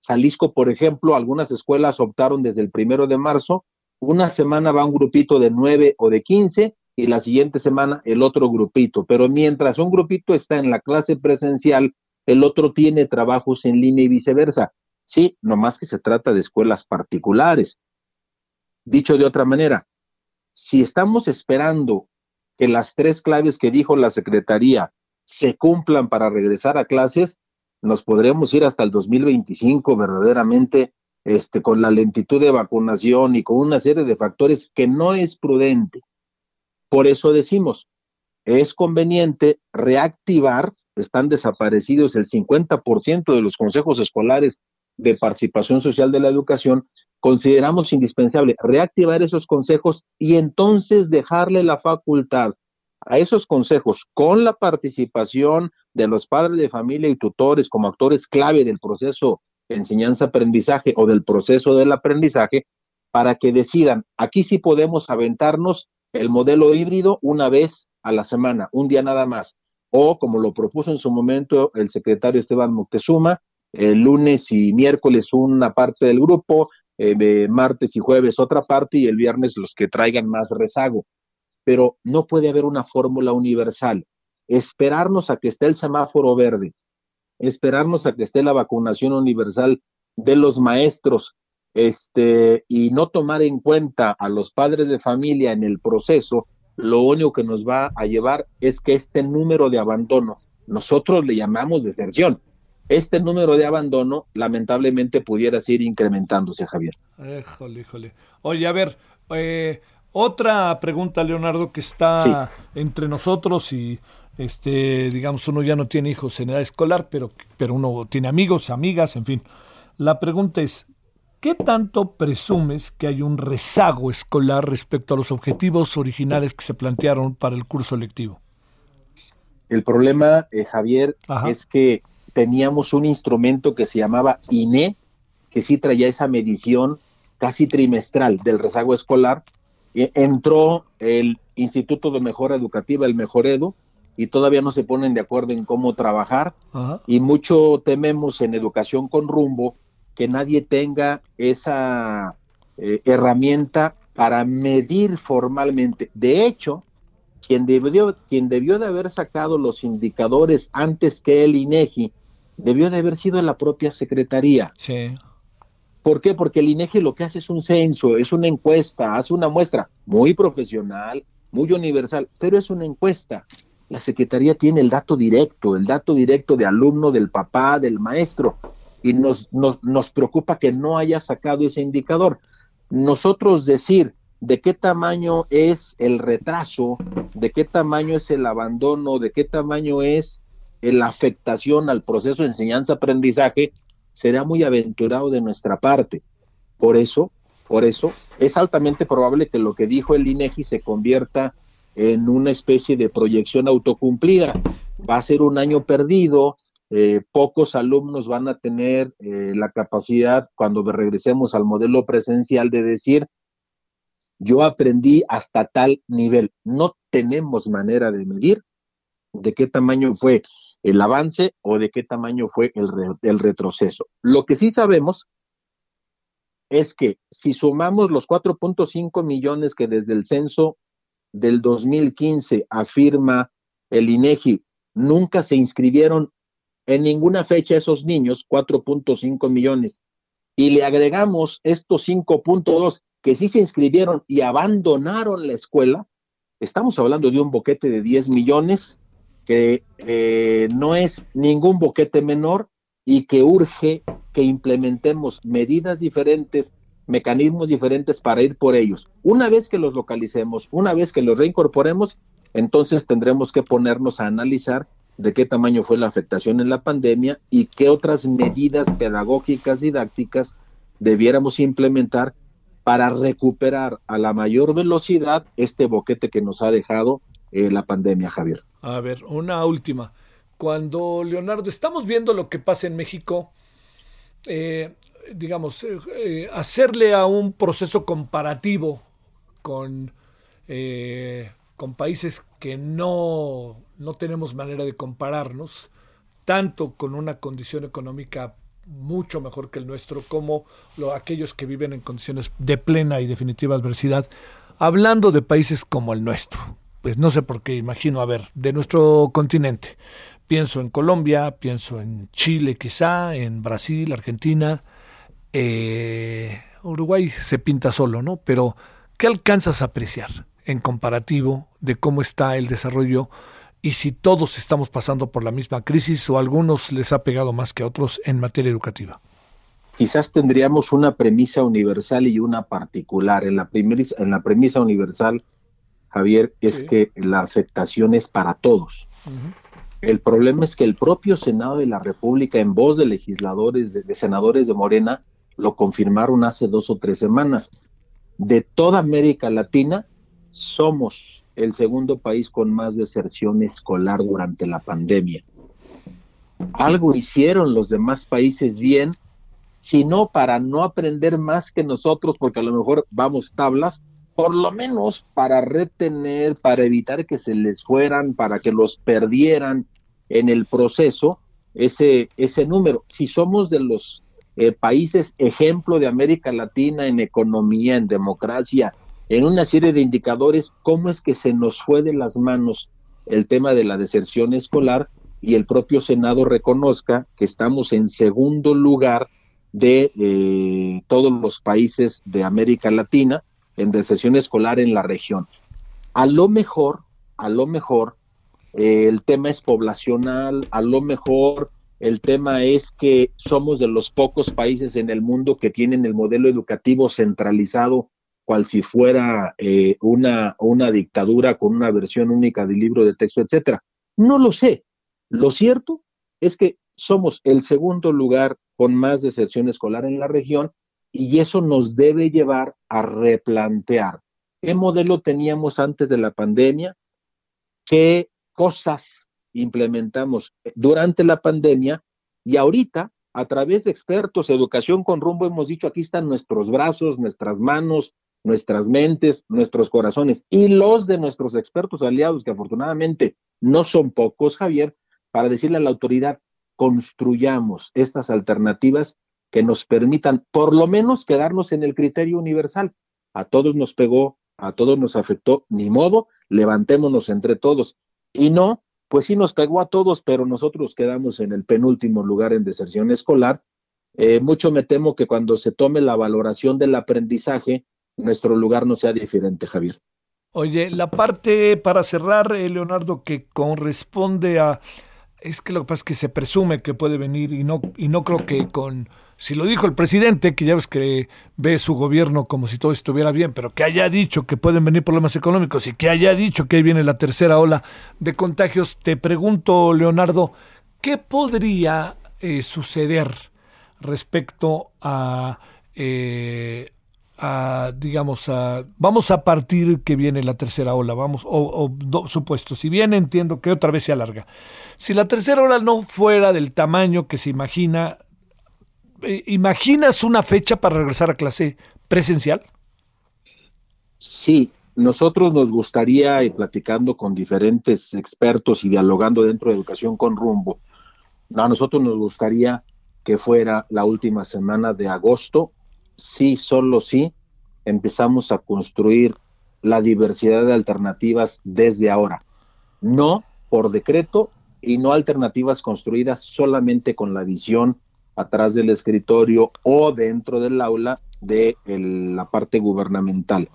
Jalisco, por ejemplo, algunas escuelas optaron desde el primero de marzo, una semana va un grupito de nueve o de quince y la siguiente semana el otro grupito. Pero mientras un grupito está en la clase presencial, el otro tiene trabajos en línea y viceversa. Sí, nomás que se trata de escuelas particulares. Dicho de otra manera, si estamos esperando que las tres claves que dijo la Secretaría se cumplan para regresar a clases, nos podremos ir hasta el 2025 verdaderamente este, con la lentitud de vacunación y con una serie de factores que no es prudente. Por eso decimos, es conveniente reactivar, están desaparecidos el 50% de los consejos escolares de participación social de la educación, consideramos indispensable reactivar esos consejos y entonces dejarle la facultad a esos consejos con la participación de los padres de familia y tutores como actores clave del proceso enseñanza-aprendizaje o del proceso del aprendizaje para que decidan, aquí sí podemos aventarnos el modelo híbrido una vez a la semana, un día nada más, o como lo propuso en su momento el secretario Esteban Moctezuma, el lunes y miércoles una parte del grupo, eh, martes y jueves otra parte y el viernes los que traigan más rezago pero no puede haber una fórmula universal. Esperarnos a que esté el semáforo verde, esperarnos a que esté la vacunación universal de los maestros, este, y no tomar en cuenta a los padres de familia en el proceso, lo único que nos va a llevar es que este número de abandono, nosotros le llamamos deserción, este número de abandono lamentablemente pudiera seguir incrementándose, Javier. Híjole, híjole. Oye, a ver, eh, otra pregunta, Leonardo, que está entre nosotros y este, digamos, uno ya no tiene hijos en edad escolar, pero, pero uno tiene amigos, amigas, en fin. La pregunta es, ¿qué tanto presumes que hay un rezago escolar respecto a los objetivos originales que se plantearon para el curso lectivo? El problema, eh, Javier, es que teníamos un instrumento que se llamaba INE, que sí traía esa medición casi trimestral del rezago escolar, entró el Instituto de Mejora Educativa, el Mejoredo, y todavía no se ponen de acuerdo en cómo trabajar. Y mucho tememos en educación con rumbo que nadie tenga esa eh, herramienta para medir formalmente. De hecho, quien debió, quien debió de haber sacado los indicadores antes que el INEGI, debió de haber sido la propia Secretaría. Sí. ¿Por qué? Porque el INEGI lo que hace es un censo, es una encuesta, hace una muestra muy profesional, muy universal, pero es una encuesta. La Secretaría tiene el dato directo, el dato directo de alumno, del papá, del maestro, y nos, nos, nos preocupa que no haya sacado ese indicador. Nosotros decir de qué tamaño es el retraso, de qué tamaño es el abandono, de qué tamaño es la afectación al proceso de enseñanza-aprendizaje, será muy aventurado de nuestra parte. Por eso, por eso, es altamente probable que lo que dijo el INEGI se convierta en una especie de proyección autocumplida. Va a ser un año perdido, eh, pocos alumnos van a tener eh, la capacidad, cuando regresemos al modelo presencial, de decir, yo aprendí hasta tal nivel. No tenemos manera de medir de qué tamaño fue el avance o de qué tamaño fue el, el retroceso. Lo que sí sabemos es que si sumamos los 4.5 millones que desde el censo del 2015, afirma el INEGI, nunca se inscribieron en ninguna fecha esos niños, 4.5 millones, y le agregamos estos 5.2 que sí se inscribieron y abandonaron la escuela, estamos hablando de un boquete de 10 millones que eh, no es ningún boquete menor y que urge que implementemos medidas diferentes, mecanismos diferentes para ir por ellos. Una vez que los localicemos, una vez que los reincorporemos, entonces tendremos que ponernos a analizar de qué tamaño fue la afectación en la pandemia y qué otras medidas pedagógicas didácticas debiéramos implementar para recuperar a la mayor velocidad este boquete que nos ha dejado eh, la pandemia, Javier. A ver, una última. Cuando, Leonardo, estamos viendo lo que pasa en México, eh, digamos, eh, hacerle a un proceso comparativo con, con países que no no tenemos manera de compararnos, tanto con una condición económica mucho mejor que el nuestro, como lo, aquellos que viven en condiciones de plena y definitiva adversidad, hablando de países como el nuestro. Pues no sé por qué, imagino, a ver, de nuestro continente. Pienso en Colombia, pienso en Chile quizá, en Brasil, Argentina, eh, Uruguay se pinta solo, ¿no? Pero, ¿qué alcanzas a apreciar en comparativo de cómo está el desarrollo y si todos estamos pasando por la misma crisis o a algunos les ha pegado más que a otros en materia educativa. Quizás tendríamos una premisa universal y una particular. En la, en la premisa universal, Javier, es que la afectación es para todos. El problema es que el propio Senado de la República, en voz de legisladores, de senadores de Morena, lo confirmaron hace dos o tres semanas. De toda América Latina, somos el segundo país con más deserción escolar durante la pandemia. Algo hicieron los demás países bien, sino para no aprender más que nosotros, porque a lo mejor vamos tablas, por lo menos para retener, para evitar que se les fueran, para que los perdieran en el proceso, ese, ese número. Si somos de los eh, países ejemplo de América Latina en economía, en democracia, en una serie de indicadores cómo es que se nos fue de las manos el tema de la deserción escolar y el propio Senado reconozca que estamos en segundo lugar de eh, todos los países de América Latina en deserción escolar en la región. A lo mejor, a lo mejor, eh, el tema es poblacional, a lo mejor el tema es que somos de los pocos países en el mundo que tienen el modelo educativo centralizado cual si fuera eh, una, una dictadura con una versión única del libro de texto, etcétera. No lo sé. Lo cierto es que somos el segundo lugar con más deserción escolar en la región y eso nos debe llevar a replantear qué modelo teníamos antes de la pandemia, qué cosas implementamos durante la pandemia y ahorita a través de expertos, educación con rumbo, hemos dicho, aquí están nuestros brazos, nuestras manos, nuestras mentes, nuestros corazones y los de nuestros expertos aliados, que afortunadamente no son pocos, Javier, para decirle a la autoridad, construyamos estas alternativas que nos permitan por lo menos quedarnos en el criterio universal. A todos nos pegó, a todos nos afectó, ni modo, levantémonos entre todos. Y no, pues sí nos pegó a todos, pero nosotros quedamos en el penúltimo lugar en deserción escolar. Eh, mucho me temo que cuando se tome la valoración del aprendizaje, nuestro lugar no sea diferente, Javier. Oye, la parte para cerrar, eh, Leonardo, que corresponde a es que lo que pasa es que se presume que puede venir y no y no creo que con si lo dijo el presidente, que ya ves que ve su gobierno como si todo estuviera bien, pero que haya dicho que pueden venir problemas económicos y que haya dicho que ahí viene la tercera ola de contagios, te pregunto, Leonardo, ¿qué podría eh, suceder respecto a eh, digamos, a, vamos a partir que viene la tercera ola, vamos, o, supuesto, si bien entiendo que otra vez se alarga. Si la tercera ola no fuera del tamaño que se imagina, ¿imaginas una fecha para regresar a clase presencial? Sí, nosotros nos gustaría, y platicando con diferentes expertos y dialogando dentro de Educación con Rumbo, a nosotros nos gustaría que fuera la última semana de agosto. Sí, solo sí, empezamos a construir la diversidad de alternativas desde ahora, no por decreto y no alternativas construidas solamente con la visión atrás del escritorio o dentro del aula de la parte gubernamental.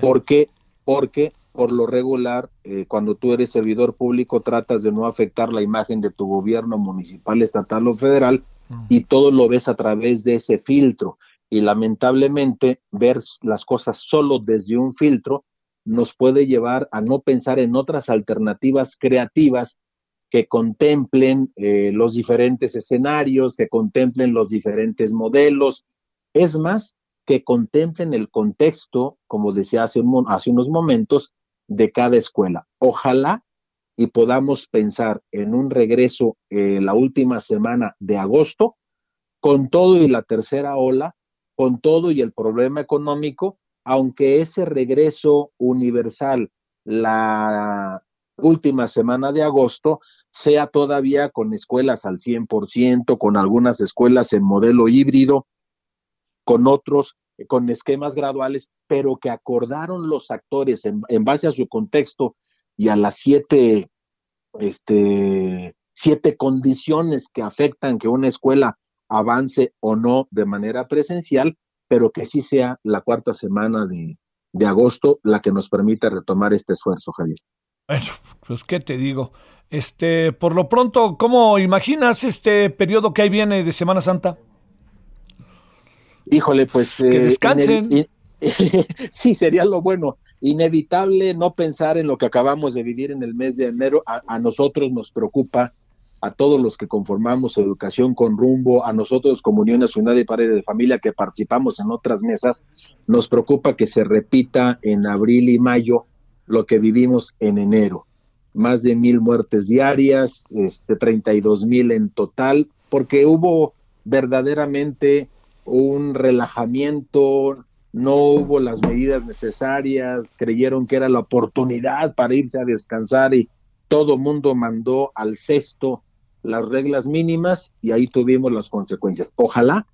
¿Por qué? Porque por lo regular, eh, cuando tú eres servidor público, tratas de no afectar la imagen de tu gobierno municipal, estatal o federal, y todo lo ves a través de ese filtro. Y lamentablemente, ver las cosas solo desde un filtro nos puede llevar a no pensar en otras alternativas creativas que contemplen eh, los diferentes escenarios, que contemplen los diferentes modelos. Es más, que contemplen el contexto, como decía hace, unos momentos, de cada escuela. Ojalá y podamos pensar en un regreso eh, la última semana de agosto, con todo y la tercera ola, con todo y el problema económico, aunque ese regreso universal la última semana de agosto sea todavía con escuelas al 100%, con algunas escuelas en modelo híbrido, con otros con esquemas graduales, pero que acordaron los actores en, base a su contexto y a las siete, este, siete condiciones que afectan que una escuela avance o no de manera presencial, pero que sí sea la cuarta semana de, de agosto la que nos permita retomar este esfuerzo, Javier. Bueno, pues qué te digo. Este, por lo pronto, ¿cómo imaginas este periodo que ahí viene de Semana Santa? Híjole, pues... Que eh, descansen. sí, sería lo bueno. Inevitable no pensar en lo que acabamos de vivir en el mes de enero. A, nosotros nos preocupa, a todos los que conformamos Educación con Rumbo, a nosotros como Unión Nacional de Padres de Familia que participamos en otras mesas, nos preocupa que se repita en abril y mayo lo que vivimos en enero. Más de mil muertes diarias, este, 32 mil en total, porque hubo verdaderamente un relajamiento, no hubo las medidas necesarias, creyeron que era la oportunidad para irse a descansar y todo mundo mandó al cesto las reglas mínimas y ahí tuvimos las consecuencias. Ojalá,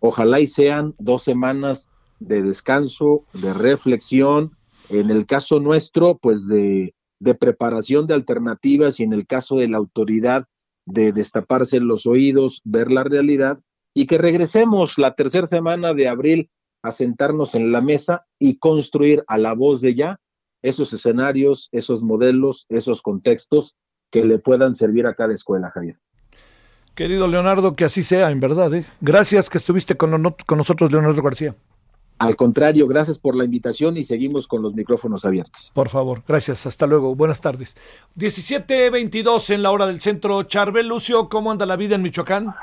ojalá y sean dos semanas de descanso, de reflexión, en el caso nuestro, pues de, preparación de alternativas y en el caso de la autoridad de destaparse los oídos, ver la realidad y que regresemos la tercera semana de abril a sentarnos en la mesa y construir a la voz de ya esos escenarios, esos modelos, esos contextos que le puedan servir a cada escuela, Javier. Querido Leonardo, que así sea, en verdad. ¿eh? Gracias que estuviste con, con nosotros, Leonardo García. Al contrario, gracias por la invitación y seguimos con los micrófonos abiertos. Por favor, gracias. Hasta luego. Buenas tardes. 17.22 en la hora del centro. Charbel Lucio, ¿cómo anda la vida en Michoacán?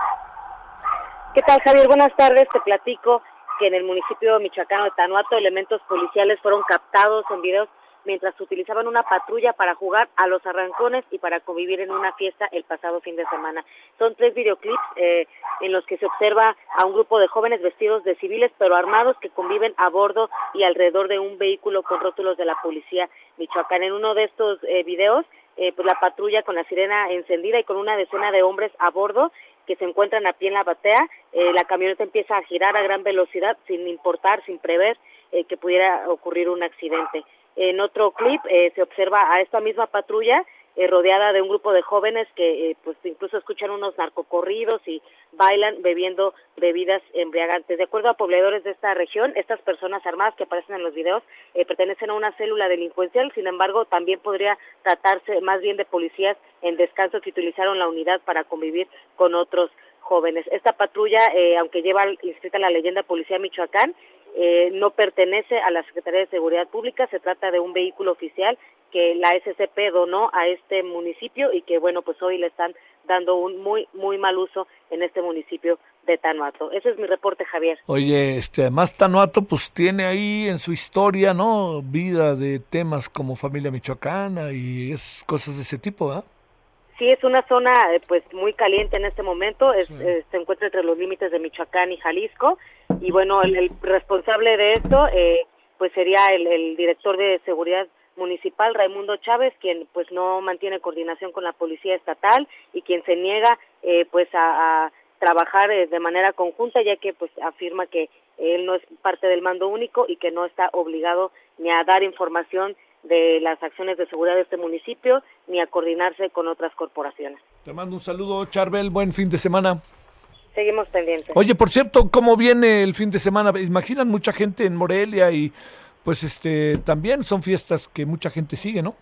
¿Qué tal, Javier? Buenas tardes. Te platico que en el municipio michoacano de Tanuato elementos policiales fueron captados en videos mientras utilizaban una patrulla para jugar a los arrancones y para convivir en una fiesta el pasado fin de semana. Son tres videoclips eh, en los que se observa a un grupo de jóvenes vestidos de civiles pero armados que conviven a bordo y alrededor de un vehículo con rótulos de la policía michoacán. En uno de estos eh, videos, eh, pues la patrulla con la sirena encendida y con una decena de hombres a bordo que se encuentran a pie en la batea, eh, la camioneta empieza a girar a gran velocidad sin importar, sin prever eh, que pudiera ocurrir un accidente. En otro clip eh, se observa a esta misma patrulla eh, rodeada de un grupo de jóvenes que eh, pues incluso escuchan unos narcocorridos y bailan bebiendo bebidas embriagantes. De acuerdo a pobladores de esta región, estas personas armadas que aparecen en los videos eh, pertenecen a una célula delincuencial, sin embargo, también podría tratarse más bien de policías en descanso que utilizaron la unidad para convivir con otros jóvenes. Esta patrulla, aunque lleva inscrita la leyenda Policía Michoacán, eh, no pertenece a la Secretaría de Seguridad Pública, se trata de un vehículo oficial que la SCP donó a este municipio y que bueno, pues hoy le están dando un muy muy mal uso en este municipio de Tanuato. Ese es mi reporte, Javier. Oye, este, además Tanuato pues tiene ahí en su historia, ¿no? Vida de temas como familia michoacana y es cosas de ese tipo, ¿ah? Sí, es una zona eh, pues muy caliente en este momento, es, eh, se encuentra entre los límites de Michoacán y Jalisco y bueno, el, responsable de esto eh, pues sería el, el, director de seguridad municipal Raimundo Chávez, quien pues no mantiene coordinación con la policía estatal y quien se niega pues a, a trabajar de manera conjunta ya que pues afirma que él no es parte del mando único y que no está obligado ni a dar información de las acciones de seguridad de este municipio ni a coordinarse con otras corporaciones. Te mando un saludo, Charbel, buen fin de semana. Seguimos pendientes. Oye, por cierto, ¿cómo viene el fin de semana? Imaginan mucha gente en Morelia y pues este también son fiestas que mucha gente sigue, ¿no?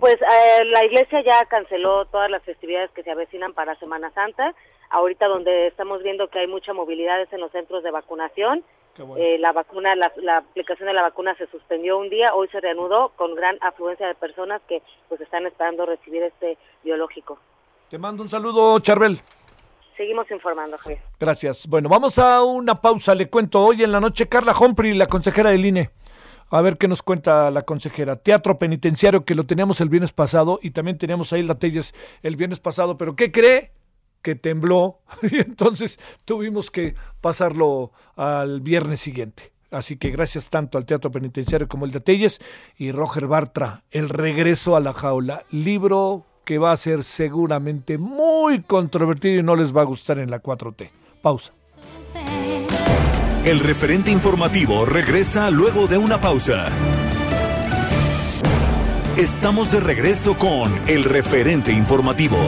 Pues eh, la iglesia ya canceló todas las festividades que se avecinan para Semana Santa. Ahorita donde estamos viendo que hay mucha movilidad es en los centros de vacunación. Eh, la vacuna, la, la, aplicación de la vacuna se suspendió un día, hoy se reanudó con gran afluencia de personas que pues están esperando recibir este biológico. Te mando un saludo, Charbel. Seguimos informando, Javier. Gracias. Bueno, vamos a una pausa. Le cuento hoy en la noche Carla Humphrey, la consejera del INE. A ver qué nos cuenta la consejera. Teatro penitenciario que lo teníamos el viernes pasado y también teníamos ahí la Telles el viernes pasado, pero ¿qué cree? Que tembló y entonces tuvimos que pasarlo al viernes siguiente. Así que gracias tanto al Teatro Penitenciario como el de Telles y Roger Bartra, El regreso a la jaula, libro que va a ser seguramente muy controvertido y no les va a gustar en la 4T. Pausa. El referente informativo regresa luego de una pausa. Estamos de regreso con el referente informativo.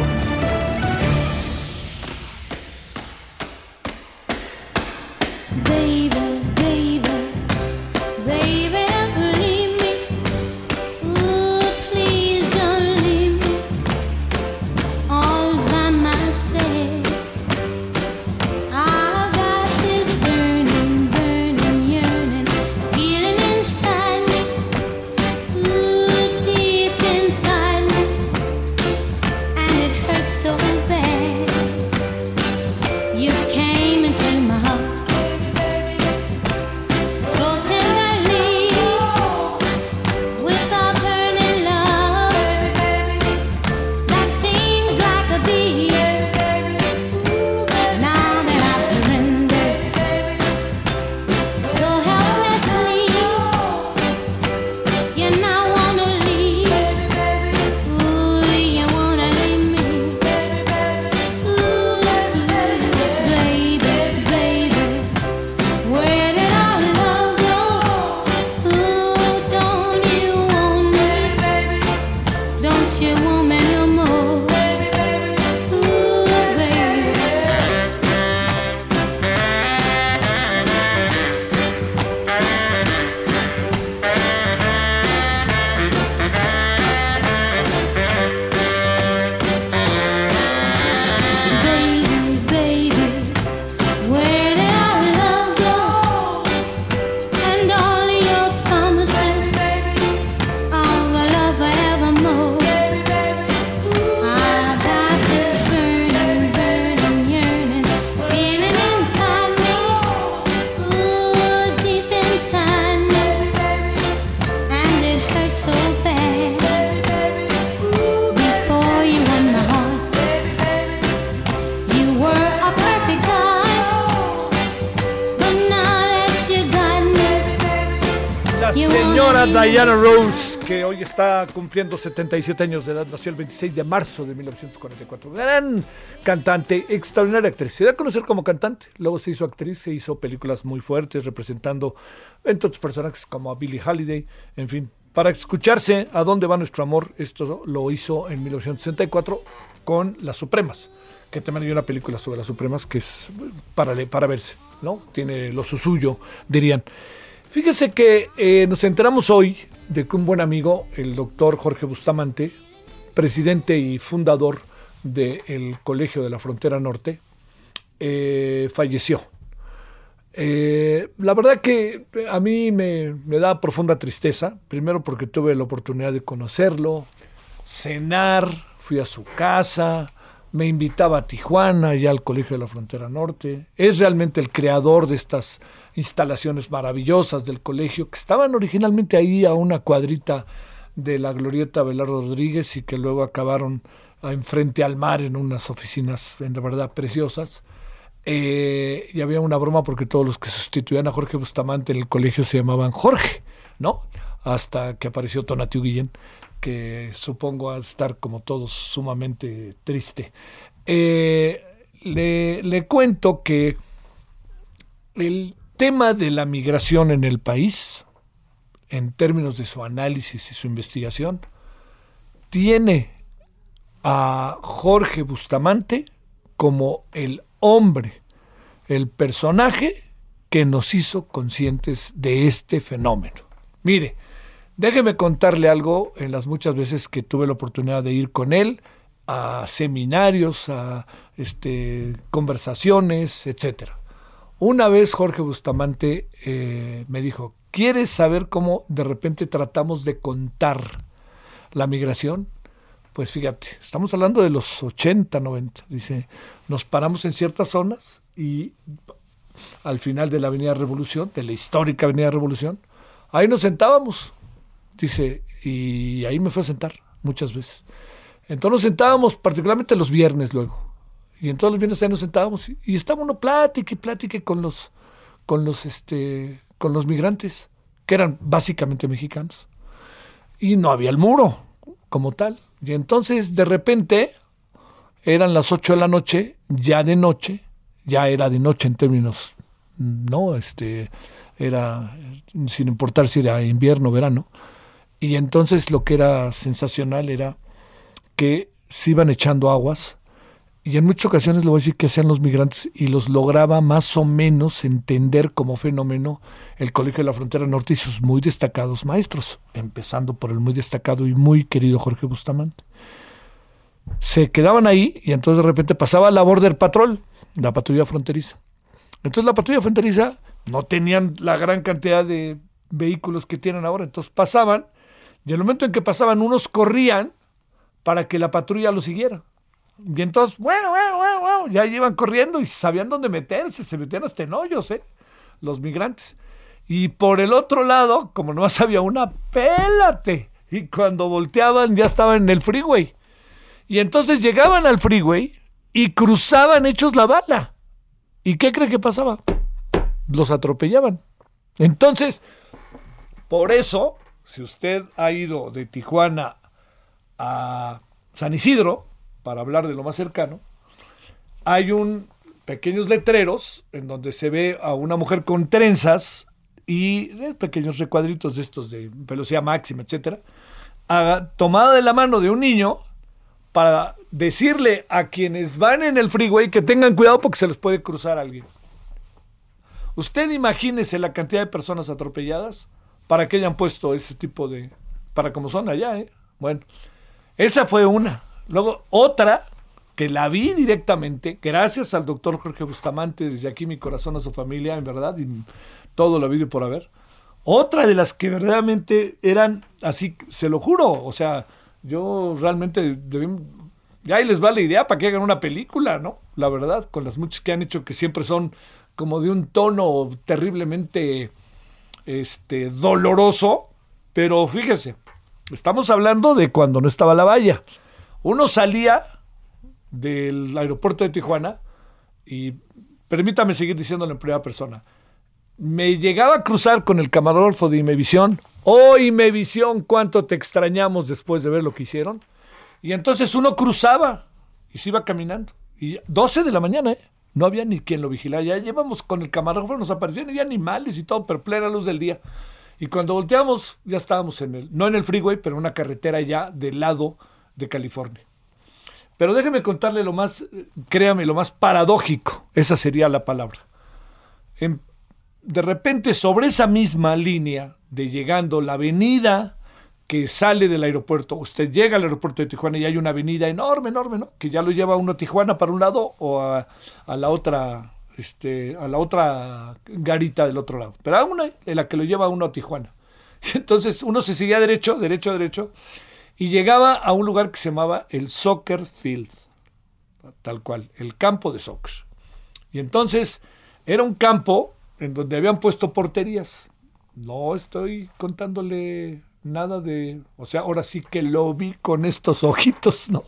Diana está cumpliendo 77 años de edad, nació el 26 de marzo de 1944. Gran cantante, extraordinaria actriz. Se da a conocer como cantante, luego se hizo actriz, se hizo películas muy fuertes representando entre otros personajes como a Billie Holiday, en fin. Para escucharse a dónde va nuestro amor, esto lo hizo en 1964 con Las Supremas que también hay una película sobre las Supremas que es para, para verse, ¿no? Tiene lo suyo, dirían. Fíjese que eh, nos enteramos hoy de que un buen amigo, el doctor Jorge Bustamante, presidente y fundador del Colegio de la Frontera Norte, eh, falleció. Eh, la verdad que a mí me, me, da profunda tristeza, primero porque tuve la oportunidad de conocerlo, cenar, fui a su casa, me invitaba a Tijuana, y al Colegio de la Frontera Norte. Es realmente el creador de estas instalaciones maravillosas del colegio, que estaban originalmente ahí a una cuadrita de la glorieta Belardo Rodríguez y que luego acabaron enfrente al mar en unas oficinas en verdad preciosas. Eh, y había una broma porque todos los que sustituían a Jorge Bustamante en el colegio se llamaban Jorge, ¿no? Hasta que apareció Tonatiu Guillén que supongo a estar como todos sumamente triste. Eh, le, cuento que el tema de la migración en el país, en términos de su análisis y su investigación, tiene a Jorge Bustamante como el hombre, el personaje que nos hizo conscientes de este fenómeno. Mire, déjeme contarle algo en las muchas veces que tuve la oportunidad de ir con él a seminarios, a este, conversaciones, etcétera. Una vez Jorge Bustamante eh, me dijo, ¿quieres saber cómo de repente tratamos de contar la migración? Pues fíjate, estamos hablando de los 80, 90. Dice, nos paramos en ciertas zonas y al final de la Avenida Revolución, de la histórica Avenida Revolución, ahí nos sentábamos. Dice, y ahí me fue a sentar muchas veces. Entonces nos sentábamos, particularmente los viernes luego. Y en todos los viernes nos sentábamos y, y estábamos uno plática y plática con los, con los, este, con los migrantes, que eran básicamente mexicanos. Y no había el muro como tal. Y entonces de repente eran las 8 de la noche, ya de noche, ya era de noche en términos, no, este, era sin importar si era invierno o verano. Y entonces lo que era sensacional era que se iban echando aguas y en muchas ocasiones le voy a decir que sean los migrantes y los lograba más o menos entender como fenómeno el Colegio de la Frontera Norte y sus muy destacados maestros, empezando por el muy destacado y muy querido Jorge Bustamante. Se quedaban ahí y entonces de repente pasaba la Border Patrol, la patrulla fronteriza. Entonces la patrulla fronteriza no tenían la gran cantidad de vehículos que tienen ahora, entonces pasaban y el momento en que pasaban unos corrían para que la patrulla lo siguiera. Y entonces, bueno, bueno, bueno, bueno, ya iban corriendo y sabían dónde meterse, se metían hasta en hoyos, ¿eh? Los migrantes. Y por el otro lado, como no había una, pélate. Y cuando volteaban ya estaban en el freeway. Y entonces llegaban al freeway y cruzaban hechos la bala. ¿Y qué cree que pasaba? Los atropellaban. Entonces, por eso, si usted ha ido de Tijuana a San Isidro, para hablar de lo más cercano, hay un pequeños letreros en donde se ve a una mujer con trenzas y pequeños recuadritos de estos de velocidad máxima, etcétera, tomada de la mano de un niño para decirle a quienes van en el freeway que tengan cuidado porque se les puede cruzar alguien. Usted imagínese la cantidad de personas atropelladas para que hayan puesto ese tipo de... para como son allá, ¿eh? Bueno, esa fue una. Luego, otra que la vi directamente, gracias al doctor Jorge Bustamante, desde aquí mi corazón a su familia, en verdad, y todo lo vi por haber. Otra de las que verdaderamente eran así, se lo juro, o sea, yo realmente, ya ahí les va la idea para que hagan una película, ¿no? La verdad, con las muchas que han hecho que siempre son como de un tono terriblemente este, doloroso, pero fíjese, estamos hablando de cuando no estaba la valla. Uno salía del aeropuerto de Tijuana y permítame seguir diciéndolo en primera persona. Me llegaba a cruzar con el camarógrafo de Imevisión. Oh, Imevisión, cuánto te extrañamos después de ver lo que hicieron. Y entonces uno cruzaba y se iba caminando. Y 12 de la mañana, ¿eh? No había ni quien lo vigilara. Ya llevamos con el camarógrafo, nos aparecían ya animales y todo, pero plena luz del día. Y cuando volteamos, ya estábamos en el, no en el freeway, pero en una carretera ya del lado de California. Pero déjeme contarle lo más, créame, lo más paradójico, esa sería la palabra. de repente, sobre esa misma línea de llegando la avenida que sale del aeropuerto, usted llega al aeropuerto de Tijuana y hay una avenida enorme, enorme, ¿no? Que ya lo lleva uno a Tijuana para un lado o a, la otra, este, a la otra garita del otro lado. Pero aún una en la que lo lleva uno a Tijuana. Entonces uno se seguía derecho, derecho, derecho, y llegaba a un lugar que se llamaba el Soccer Field, tal cual, el campo de soccer. Y entonces era un campo en donde habían puesto porterías. No estoy contándole nada de, o sea, ahora sí que lo vi con estos ojitos, ¿no?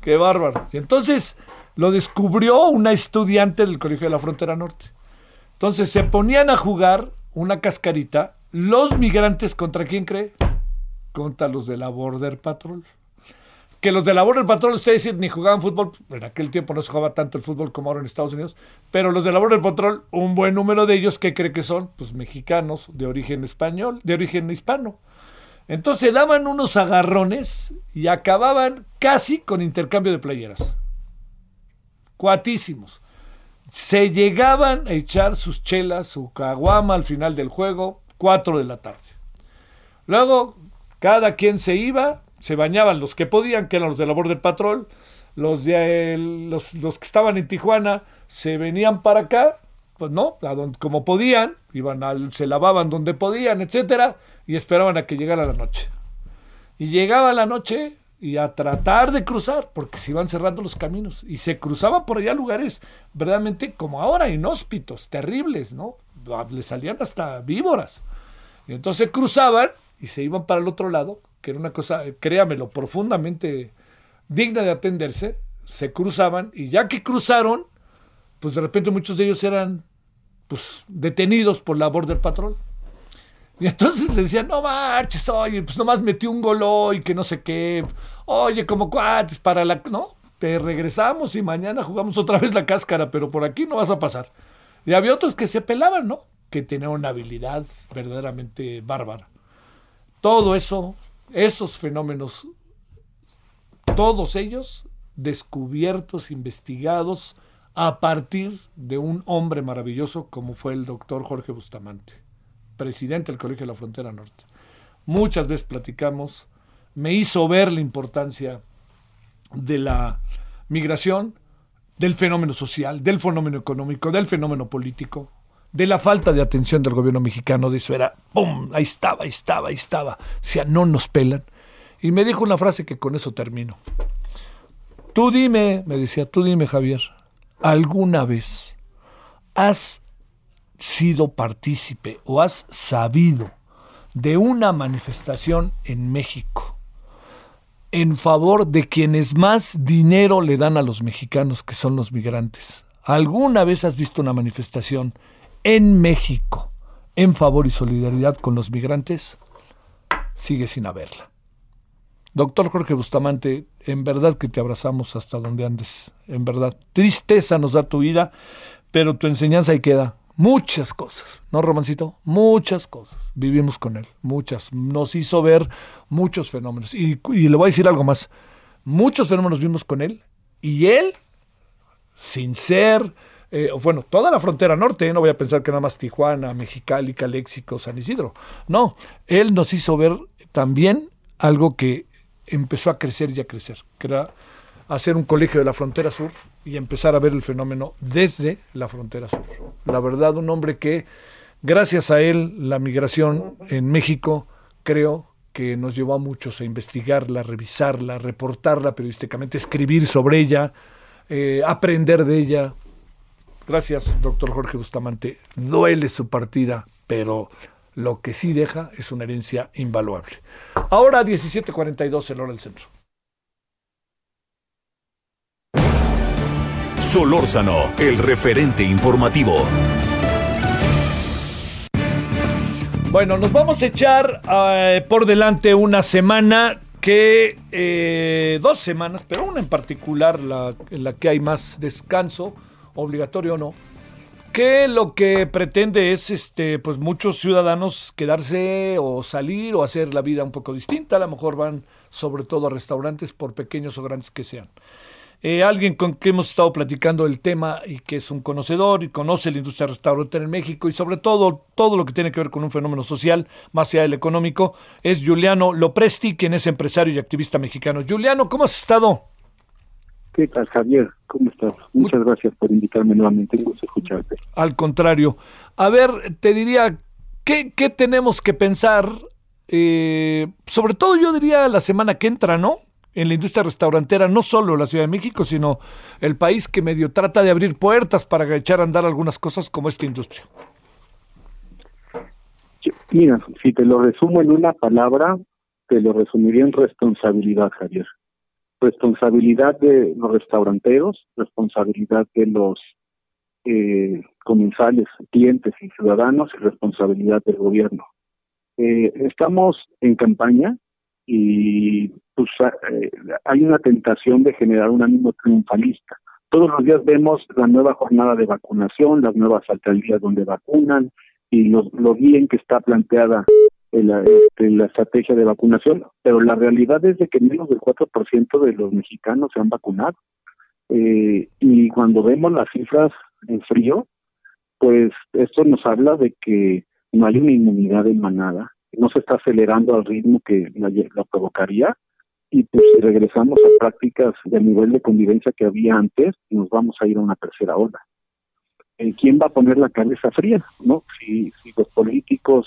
Qué bárbaro. Y entonces lo descubrió una estudiante del Colegio de la Frontera Norte. Entonces se ponían a jugar una cascarita los migrantes contra quién cree? Contra los de la Border Patrol. que los de la Border Patrol, ustedes ni jugaban fútbol, en aquel tiempo no se jugaba tanto el fútbol como ahora en Estados Unidos, pero los de la Border Patrol, un buen número de ellos, ¿qué cree que son? Pues mexicanos de origen español, de origen hispano. Entonces daban unos agarrones y acababan casi con intercambio de playeras. Cuatísimos. Se llegaban a echar sus chelas, su caguama al final del juego, 4 de la tarde. Luego, cada quien se iba, se bañaban los que podían, que eran los de la Border Patrol, los, de, los, los que estaban en Tijuana se venían para acá, pues no, como podían, iban al, se lavaban donde podían, etcétera, y esperaban a que llegara la noche. Y llegaba la noche y a tratar de cruzar, porque se iban cerrando los caminos, y se cruzaban por allá lugares verdaderamente como ahora, inhóspitos, terribles, ¿no? Le salían hasta víboras. Y entonces cruzaban y se iban para el otro lado, que era una cosa, créamelo, profundamente digna de atenderse, se cruzaban y ya que cruzaron, pues de repente muchos de ellos eran pues detenidos por la Border Patrol. Y entonces le decían, no marches, oye, pues nomás metió un gol y que no sé qué. Oye, como cuates para la... No, te regresamos y mañana jugamos otra vez la cáscara, pero por aquí no vas a pasar. Y había otros que se pelaban, ¿no? Que tenían una habilidad verdaderamente bárbara. Todo eso, esos fenómenos, todos ellos descubiertos, investigados a partir de un hombre maravilloso como fue el doctor Jorge Bustamante, presidente del Colegio de la Frontera Norte. Muchas veces platicamos, me hizo ver la importancia de la migración, del fenómeno social, del fenómeno económico, del fenómeno político, de la falta de atención del gobierno mexicano, de era, ¡pum! Ahí estaba, ahí estaba, ahí estaba. O sea, no nos pelan. Y me dijo una frase que con eso termino. Tú dime, me decía, tú dime, Javier, ¿alguna vez has sido partícipe o has sabido de una manifestación en México en favor de quienes más dinero le dan a los mexicanos, que son los migrantes? ¿Alguna vez has visto una manifestación en México en favor y solidaridad con los migrantes, sigue sin haberla. Doctor Jorge Bustamante, en verdad que te abrazamos hasta donde andes, en verdad. Tristeza nos da tu vida, pero tu enseñanza ahí queda. Muchas cosas, ¿no, Romancito? Muchas cosas. Vivimos con él, muchas. Nos hizo ver muchos fenómenos. Y, le voy a decir algo más. Muchos fenómenos vimos con él y él, sin ser eh, bueno, toda la frontera norte, no voy a pensar que nada más Tijuana, Mexicali, Caléxico, San Isidro. No, él nos hizo ver también algo que empezó a crecer y a crecer, que era hacer un colegio de la frontera sur y empezar a ver el fenómeno desde la frontera sur. La verdad, un hombre que, gracias a él, la migración en México, creo que nos llevó a muchos a investigarla, revisarla, reportarla periodísticamente, escribir sobre ella, eh, aprender de ella, Gracias, doctor Jorge Bustamante. Duele su partida, pero lo que sí deja es una herencia invaluable. Ahora 17:42 el hora del centro. Solórzano, el referente informativo. Bueno, nos vamos a echar eh, por delante una semana que, eh, dos semanas, pero una en particular, la, en la que hay más descanso obligatorio o no, que lo que pretende es este pues muchos ciudadanos quedarse o salir o hacer la vida un poco distinta, a lo mejor van sobre todo a restaurantes por pequeños o grandes que sean. Eh, alguien con quien hemos estado platicando el tema y que es un conocedor y conoce la industria restaurantera en México y sobre todo todo lo que tiene que ver con un fenómeno social más allá del económico es Juliano Lopresti, quien es empresario y activista mexicano. Juliano, ¿cómo has estado? ¿Qué tal, Javier? ¿Cómo estás? Muchas gracias por invitarme nuevamente. Un gusto escucharte. Al contrario. A ver, te diría, ¿qué, qué tenemos que pensar? Eh, sobre todo yo diría la semana que entra, ¿no? En la industria restaurantera, no solo la Ciudad de México, sino el país que medio trata de abrir puertas para echar a andar algunas cosas como esta industria. Mira, si te lo resumo en una palabra, te lo resumiría en responsabilidad, Javier responsabilidad de los restauranteros, responsabilidad de los eh, comensales, clientes y ciudadanos y responsabilidad del gobierno. Eh, estamos en campaña y pues eh, hay una tentación de generar un ánimo triunfalista. Todos los días vemos la nueva jornada de vacunación, las nuevas alcaldías donde vacunan y lo, lo bien que está planteada la, este, la estrategia de vacunación, pero la realidad es de que menos del 4% de los mexicanos se han vacunado. Eh, y cuando vemos las cifras en frío, pues esto nos habla de que no hay una inmunidad en manada, no se está acelerando al ritmo que la, provocaría y pues si regresamos a prácticas del nivel de convivencia que había antes, nos vamos a ir a una tercera ola. Eh, ¿Quién va a poner la cabeza fría? no Si, si los políticos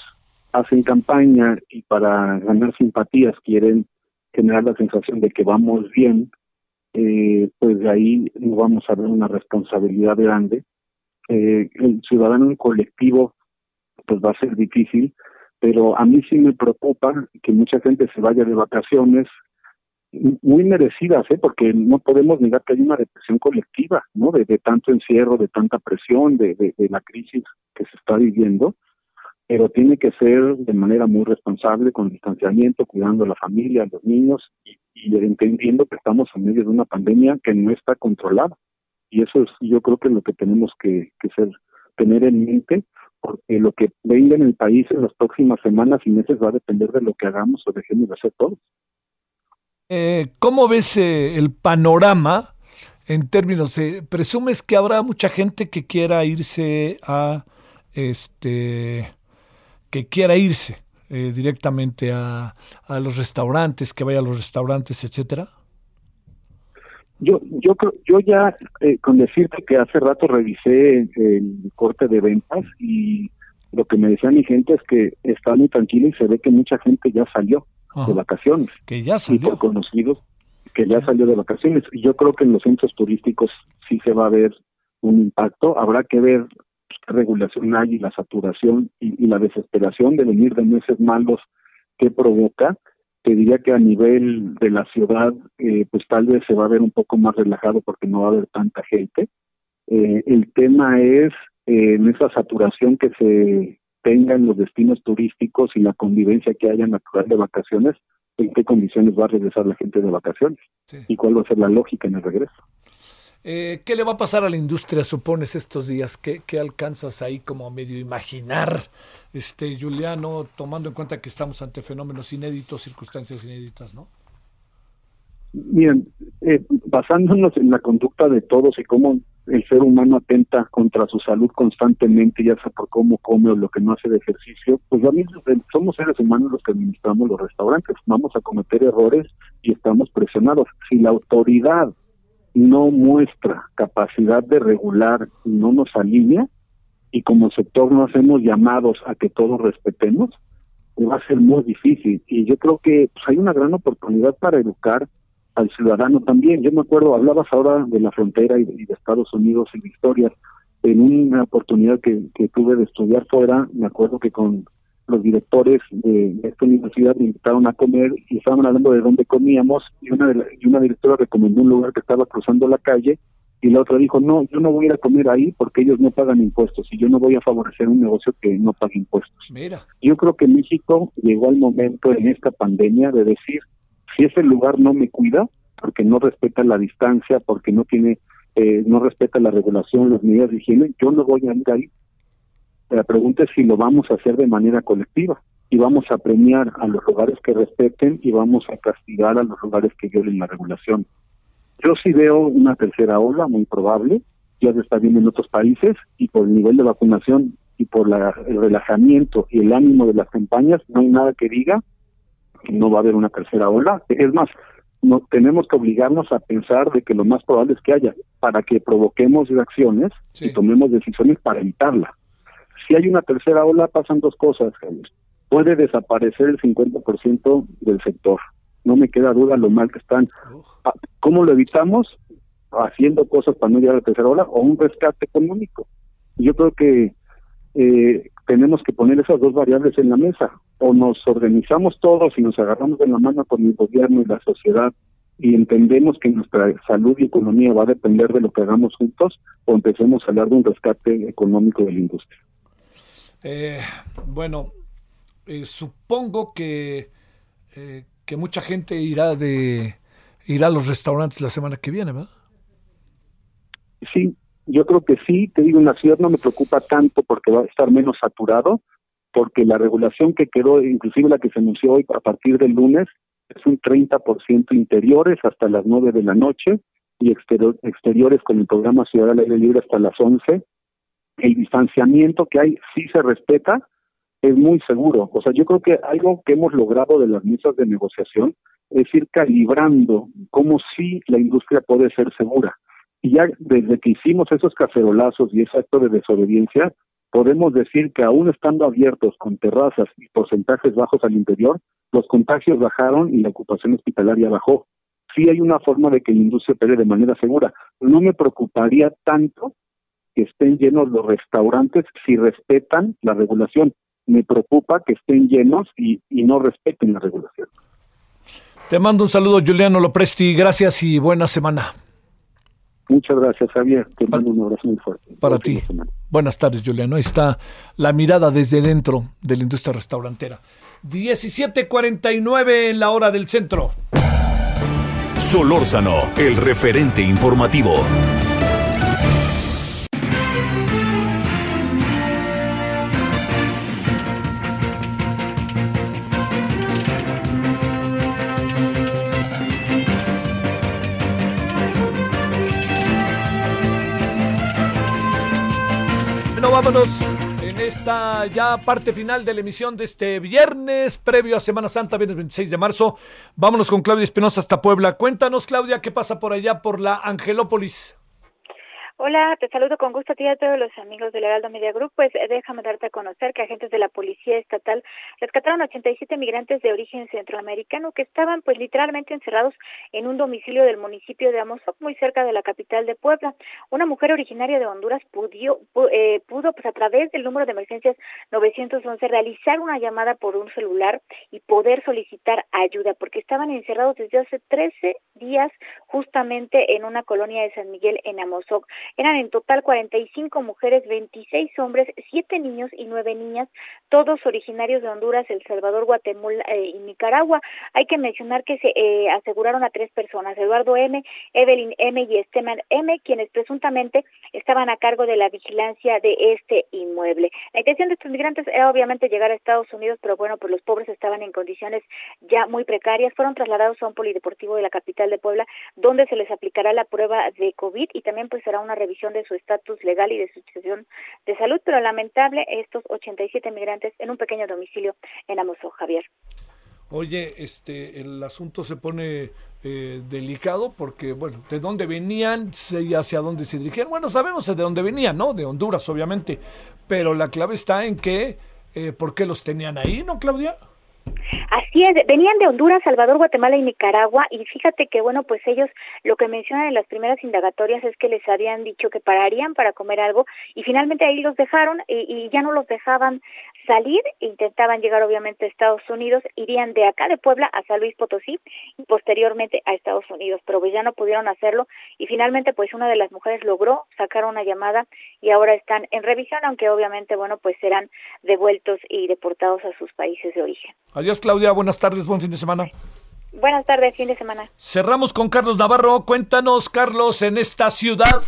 hacen campaña y para ganar simpatías quieren generar la sensación de que vamos bien, eh, pues de ahí vamos a ver una responsabilidad grande. Eh, el ciudadano colectivo pues va a ser difícil, pero a mí sí me preocupa que mucha gente se vaya de vacaciones muy merecidas, ¿eh? porque no podemos negar que hay una depresión colectiva, ¿no? De, tanto encierro, de tanta presión, de, de, la crisis que se está viviendo, pero tiene que ser de manera muy responsable, con distanciamiento, cuidando a la familia, a los niños y, entendiendo que estamos en medio de una pandemia que no está controlada. Y eso es, yo creo que es lo que tenemos que, ser, tener en mente, porque lo que venga en el país en las próximas semanas y meses va a depender de lo que hagamos o dejemos de hacer todos. Eh, ¿Cómo ves eh, el panorama en términos de, presumes que habrá mucha gente que quiera irse a este que quiera irse eh, directamente a, a, los restaurantes, que vaya a los restaurantes, etcétera? Yo, yo, yo ya eh, con decirte que hace rato revisé el corte de ventas y lo que me decía mi gente es que está muy tranquilo y se ve que mucha gente ya salió de vacaciones. Que ya salió. Y por conocidos que ya salió de vacaciones. Y yo creo que en los centros turísticos sí se va a ver un impacto. Habrá que ver regulación hay y la saturación y, la desesperación de venir de meses malos que provoca, te diría que a nivel de la ciudad, eh, pues tal vez se va a ver un poco más relajado porque no va a haber tanta gente. Eh, el tema es eh, en esa saturación que se tenga en los destinos turísticos y la convivencia que haya natural de vacaciones, en qué condiciones va a regresar la gente de vacaciones y cuál va a ser la lógica en el regreso. Eh, ¿Qué le va a pasar a la industria, supones, estos días? ¿Qué, alcanzas ahí como medio imaginar, este Juliano, tomando en cuenta que estamos ante fenómenos inéditos, circunstancias inéditas, ¿no? Miren, eh, basándonos en la conducta de todos y cómo el ser humano atenta contra su salud constantemente, ya sea por cómo come o lo que no hace de ejercicio, pues somos seres humanos los que administramos los restaurantes, vamos a cometer errores y estamos presionados. Si la autoridad no muestra capacidad de regular no nos alinea, y como sector no hacemos llamados a que todos respetemos, va a ser muy difícil. Y yo creo que pues, hay una gran oportunidad para educar al ciudadano también. Yo me acuerdo, hablabas ahora de la frontera y de, Estados Unidos y de historias. En una oportunidad que, que tuve de estudiar fuera, me acuerdo que con los directores de, esta universidad me invitaron a comer y estaban hablando de dónde comíamos y una, y una directora recomendó un lugar que estaba cruzando la calle y la otra dijo, no, yo no voy a ir a comer ahí porque ellos no pagan impuestos y yo no voy a favorecer un negocio que no pague impuestos. Mira. Yo creo que México llegó al momento en esta pandemia de decir, si ese lugar no me cuida, porque no respeta la distancia, porque no tiene, eh, no respeta la regulación, las medidas de higiene, yo no voy a ir ahí. La pregunta es si lo vamos a hacer de manera colectiva y vamos a premiar a los lugares que respeten y vamos a castigar a los lugares que violen la regulación. Yo sí veo una tercera ola muy probable, ya se está viendo en otros países y por el nivel de vacunación y por la, el relajamiento y el ánimo de las campañas, no hay nada que diga que no va a haber una tercera ola. Es más, no tenemos que obligarnos a pensar de que lo más probable es que haya para que provoquemos reacciones y tomemos decisiones para evitarla si hay una tercera ola, pasan dos cosas, Puede desaparecer el 50% del sector. No me queda duda lo mal que están. Ah, ¿Cómo lo evitamos? Haciendo cosas para no llegar a la tercera ola o un rescate económico. Yo creo que eh, tenemos que poner esas dos variables en la mesa. O nos organizamos todos y nos agarramos de la mano con el gobierno y la sociedad y entendemos que nuestra salud y economía va a depender de lo que hagamos juntos, o empecemos a hablar de un rescate económico de la industria. Eh, bueno, eh, supongo que, eh, que mucha gente irá de irá a los restaurantes la semana que viene, ¿verdad? Sí, yo creo que sí, te digo, en la ciudad no me preocupa tanto porque va a estar menos saturado, porque la regulación que quedó, inclusive la que se anunció hoy a partir del lunes, es un 30% interiores hasta las 9 de la noche y exteriores con el programa Ciudad al Aire Libre hasta las 11. El distanciamiento que hay sí se respeta, es muy seguro. O sea, yo creo que algo que hemos logrado de las mesas de negociación es ir calibrando cómo sí la industria puede ser segura. Y ya desde que hicimos esos cacerolazos y ese acto de desobediencia, podemos decir que aún estando abiertos con terrazas y porcentajes bajos al interior, los contagios bajaron y la ocupación hospitalaria bajó. Sí hay una forma de que la industria opere de manera segura. No me preocuparía tanto que estén llenos los restaurantes si respetan la regulación. Me preocupa que estén llenos y, y no respeten la regulación. Te mando un saludo, Juliano Lopresti. Gracias y buena semana. Muchas gracias, Javier. Te mando un abrazo muy fuerte. Para ti. Buenas tardes, Juliano. Ahí está la mirada desde dentro de la industria restaurantera. 17:49 en la hora del centro. Solórzano, el referente informativo. En esta ya parte final de la emisión de este viernes, previo a Semana Santa, viernes 26 de marzo. Vámonos con Claudia Espinosa hasta Puebla. Cuéntanos, Claudia, qué pasa por allá, por la Angelópolis. Hola, te saludo con gusto a ti y a todos los amigos del Heraldo Media Group. Pues eh, déjame darte a conocer que agentes de la Policía Estatal rescataron 87 migrantes de origen centroamericano que estaban pues literalmente encerrados en un domicilio del municipio de Amozoc, muy cerca de la capital de Puebla. Una mujer originaria de Honduras pudió, eh, pudo pues a través del número de emergencias 911 realizar una llamada por un celular y poder solicitar ayuda porque estaban encerrados desde hace 13 días justamente en una colonia de San Miguel en Amozoc. Eran en total 45 mujeres, 26 hombres, 7 niños y 9 niñas, todos originarios de Honduras, El Salvador, Guatemala eh, y Nicaragua. Hay que mencionar que se eh, aseguraron a tres personas, Eduardo M., Evelyn M. y Esteban M., quienes presuntamente estaban a cargo de la vigilancia de este inmueble. La intención de estos migrantes era obviamente llegar a Estados Unidos, pero bueno, pues los pobres estaban en condiciones ya muy precarias. Fueron trasladados a un polideportivo de la capital de Puebla, donde se les aplicará la prueba de COVID y también pues será una revisión de su estatus legal y de su situación de salud, pero lamentable estos 87 migrantes en un pequeño domicilio en Amozo, Javier. Oye, este, el asunto se pone eh, delicado porque, bueno, ¿de dónde venían y hacia dónde se dirigían? Bueno, sabemos de dónde venían, ¿no? De Honduras, obviamente, pero la clave está en que, eh, ¿por qué los tenían ahí, no, Claudia? Así es, venían de Honduras, Salvador, Guatemala y Nicaragua y fíjate que bueno, pues ellos lo que mencionan en las primeras indagatorias es que les habían dicho que pararían para comer algo y finalmente ahí los dejaron y, y ya no los dejaban salir, intentaban llegar obviamente a Estados Unidos, irían de acá de Puebla a San Luis Potosí y posteriormente a Estados Unidos, pero pues ya no pudieron hacerlo y finalmente pues una de las mujeres logró sacar una llamada y ahora están en revisión, aunque obviamente bueno pues serán devueltos y deportados a sus países de origen. Adiós Claudia, buenas tardes, buen fin de semana. Buenas tardes, fin de semana. Cerramos con Carlos Navarro. Cuéntanos, Carlos, en esta ciudad.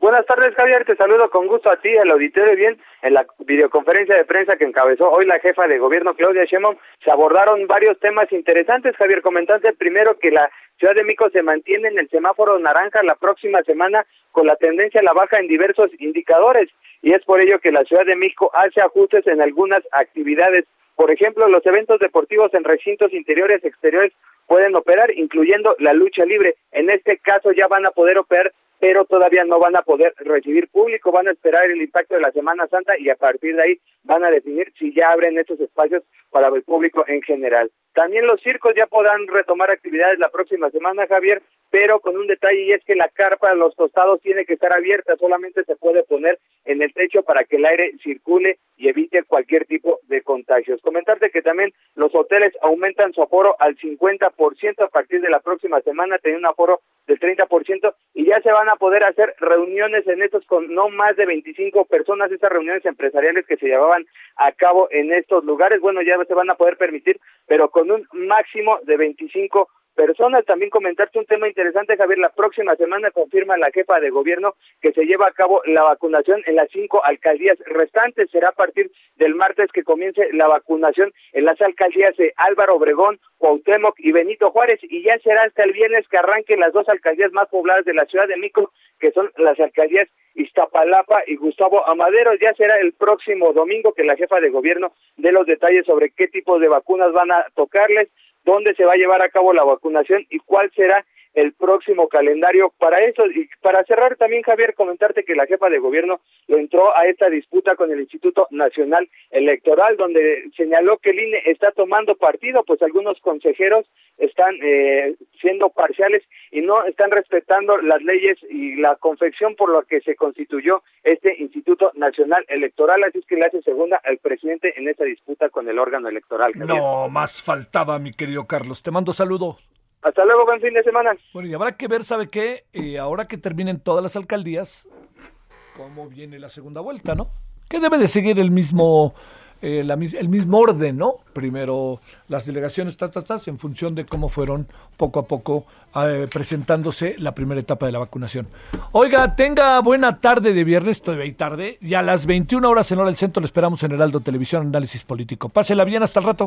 Buenas tardes, Javier. Te saludo con gusto a ti, al auditorio bien. En la videoconferencia de prensa que encabezó hoy la jefa de gobierno, Claudia Sheinbaum, se abordaron varios temas interesantes, Javier. Comentante primero que la Ciudad de México se mantiene en el semáforo naranja la próxima semana con la tendencia a la baja en diversos indicadores y es por ello que la Ciudad de México hace ajustes en algunas actividades. Por ejemplo, los eventos deportivos en recintos interiores, exteriores pueden operar, incluyendo la lucha libre. En este caso ya van a poder operar pero todavía no van a poder recibir público, van a esperar el impacto de la Semana Santa y a partir de ahí van a definir si ya abren estos espacios para el público en general. También los circos ya podrán retomar actividades la próxima semana, Javier, pero con un detalle y es que la carpa de los tostados tiene que estar abierta, solamente se puede poner en el techo para que el aire circule y evite cualquier tipo de contagios. Comentarte que también los hoteles aumentan su aforo al 50% a partir de la próxima semana, teniendo un aforo del 30% y ya se van a poder hacer reuniones en estos con no más de 25 personas, estas reuniones empresariales que se llevaban a cabo en estos lugares, bueno, ya se van a poder permitir, pero con un máximo de 25 personas. También comentarte un tema interesante, Javier. La próxima semana confirma la jefa de gobierno que se lleva a cabo la vacunación en las cinco alcaldías restantes. Será a partir del martes que comience la vacunación en las alcaldías de Álvaro Obregón, Cuauhtémoc y Benito Juárez. Y ya será hasta el viernes que arranquen las dos alcaldías más pobladas de la ciudad de Mico, que son las alcaldías Iztapalapa y Gustavo Amadero. Ya será el próximo domingo que la jefa de gobierno dé los detalles sobre qué tipo de vacunas van a tocarles dónde se va a llevar a cabo la vacunación y cuál será el próximo calendario para eso. Y para cerrar también, Javier, comentarte que la jefa de gobierno lo entró a esta disputa con el Instituto Nacional Electoral, donde señaló que el INE está tomando partido, pues algunos consejeros están eh, siendo parciales y no están respetando las leyes y la confección por la que se constituyó este Instituto Nacional Electoral, así es que le hace segunda al presidente en esta disputa con el órgano electoral. No, más faltaba, mi querido Carlos. Te mando saludos. Hasta luego, buen fin de semana. Bueno, y habrá que ver, ¿sabe qué? Eh, ahora que terminen todas las alcaldías, cómo viene la segunda vuelta, ¿no? Que debe de seguir el mismo, eh, el mismo orden, ¿no? Primero las delegaciones, tas, tas, tas, en función de cómo fueron poco a poco eh, presentándose la primera etapa de la vacunación. Oiga, tenga buena tarde de viernes, todavía hay tarde, y a las 21 horas en hora del centro le esperamos en Heraldo Televisión Análisis Político. Pásela bien, hasta el rato.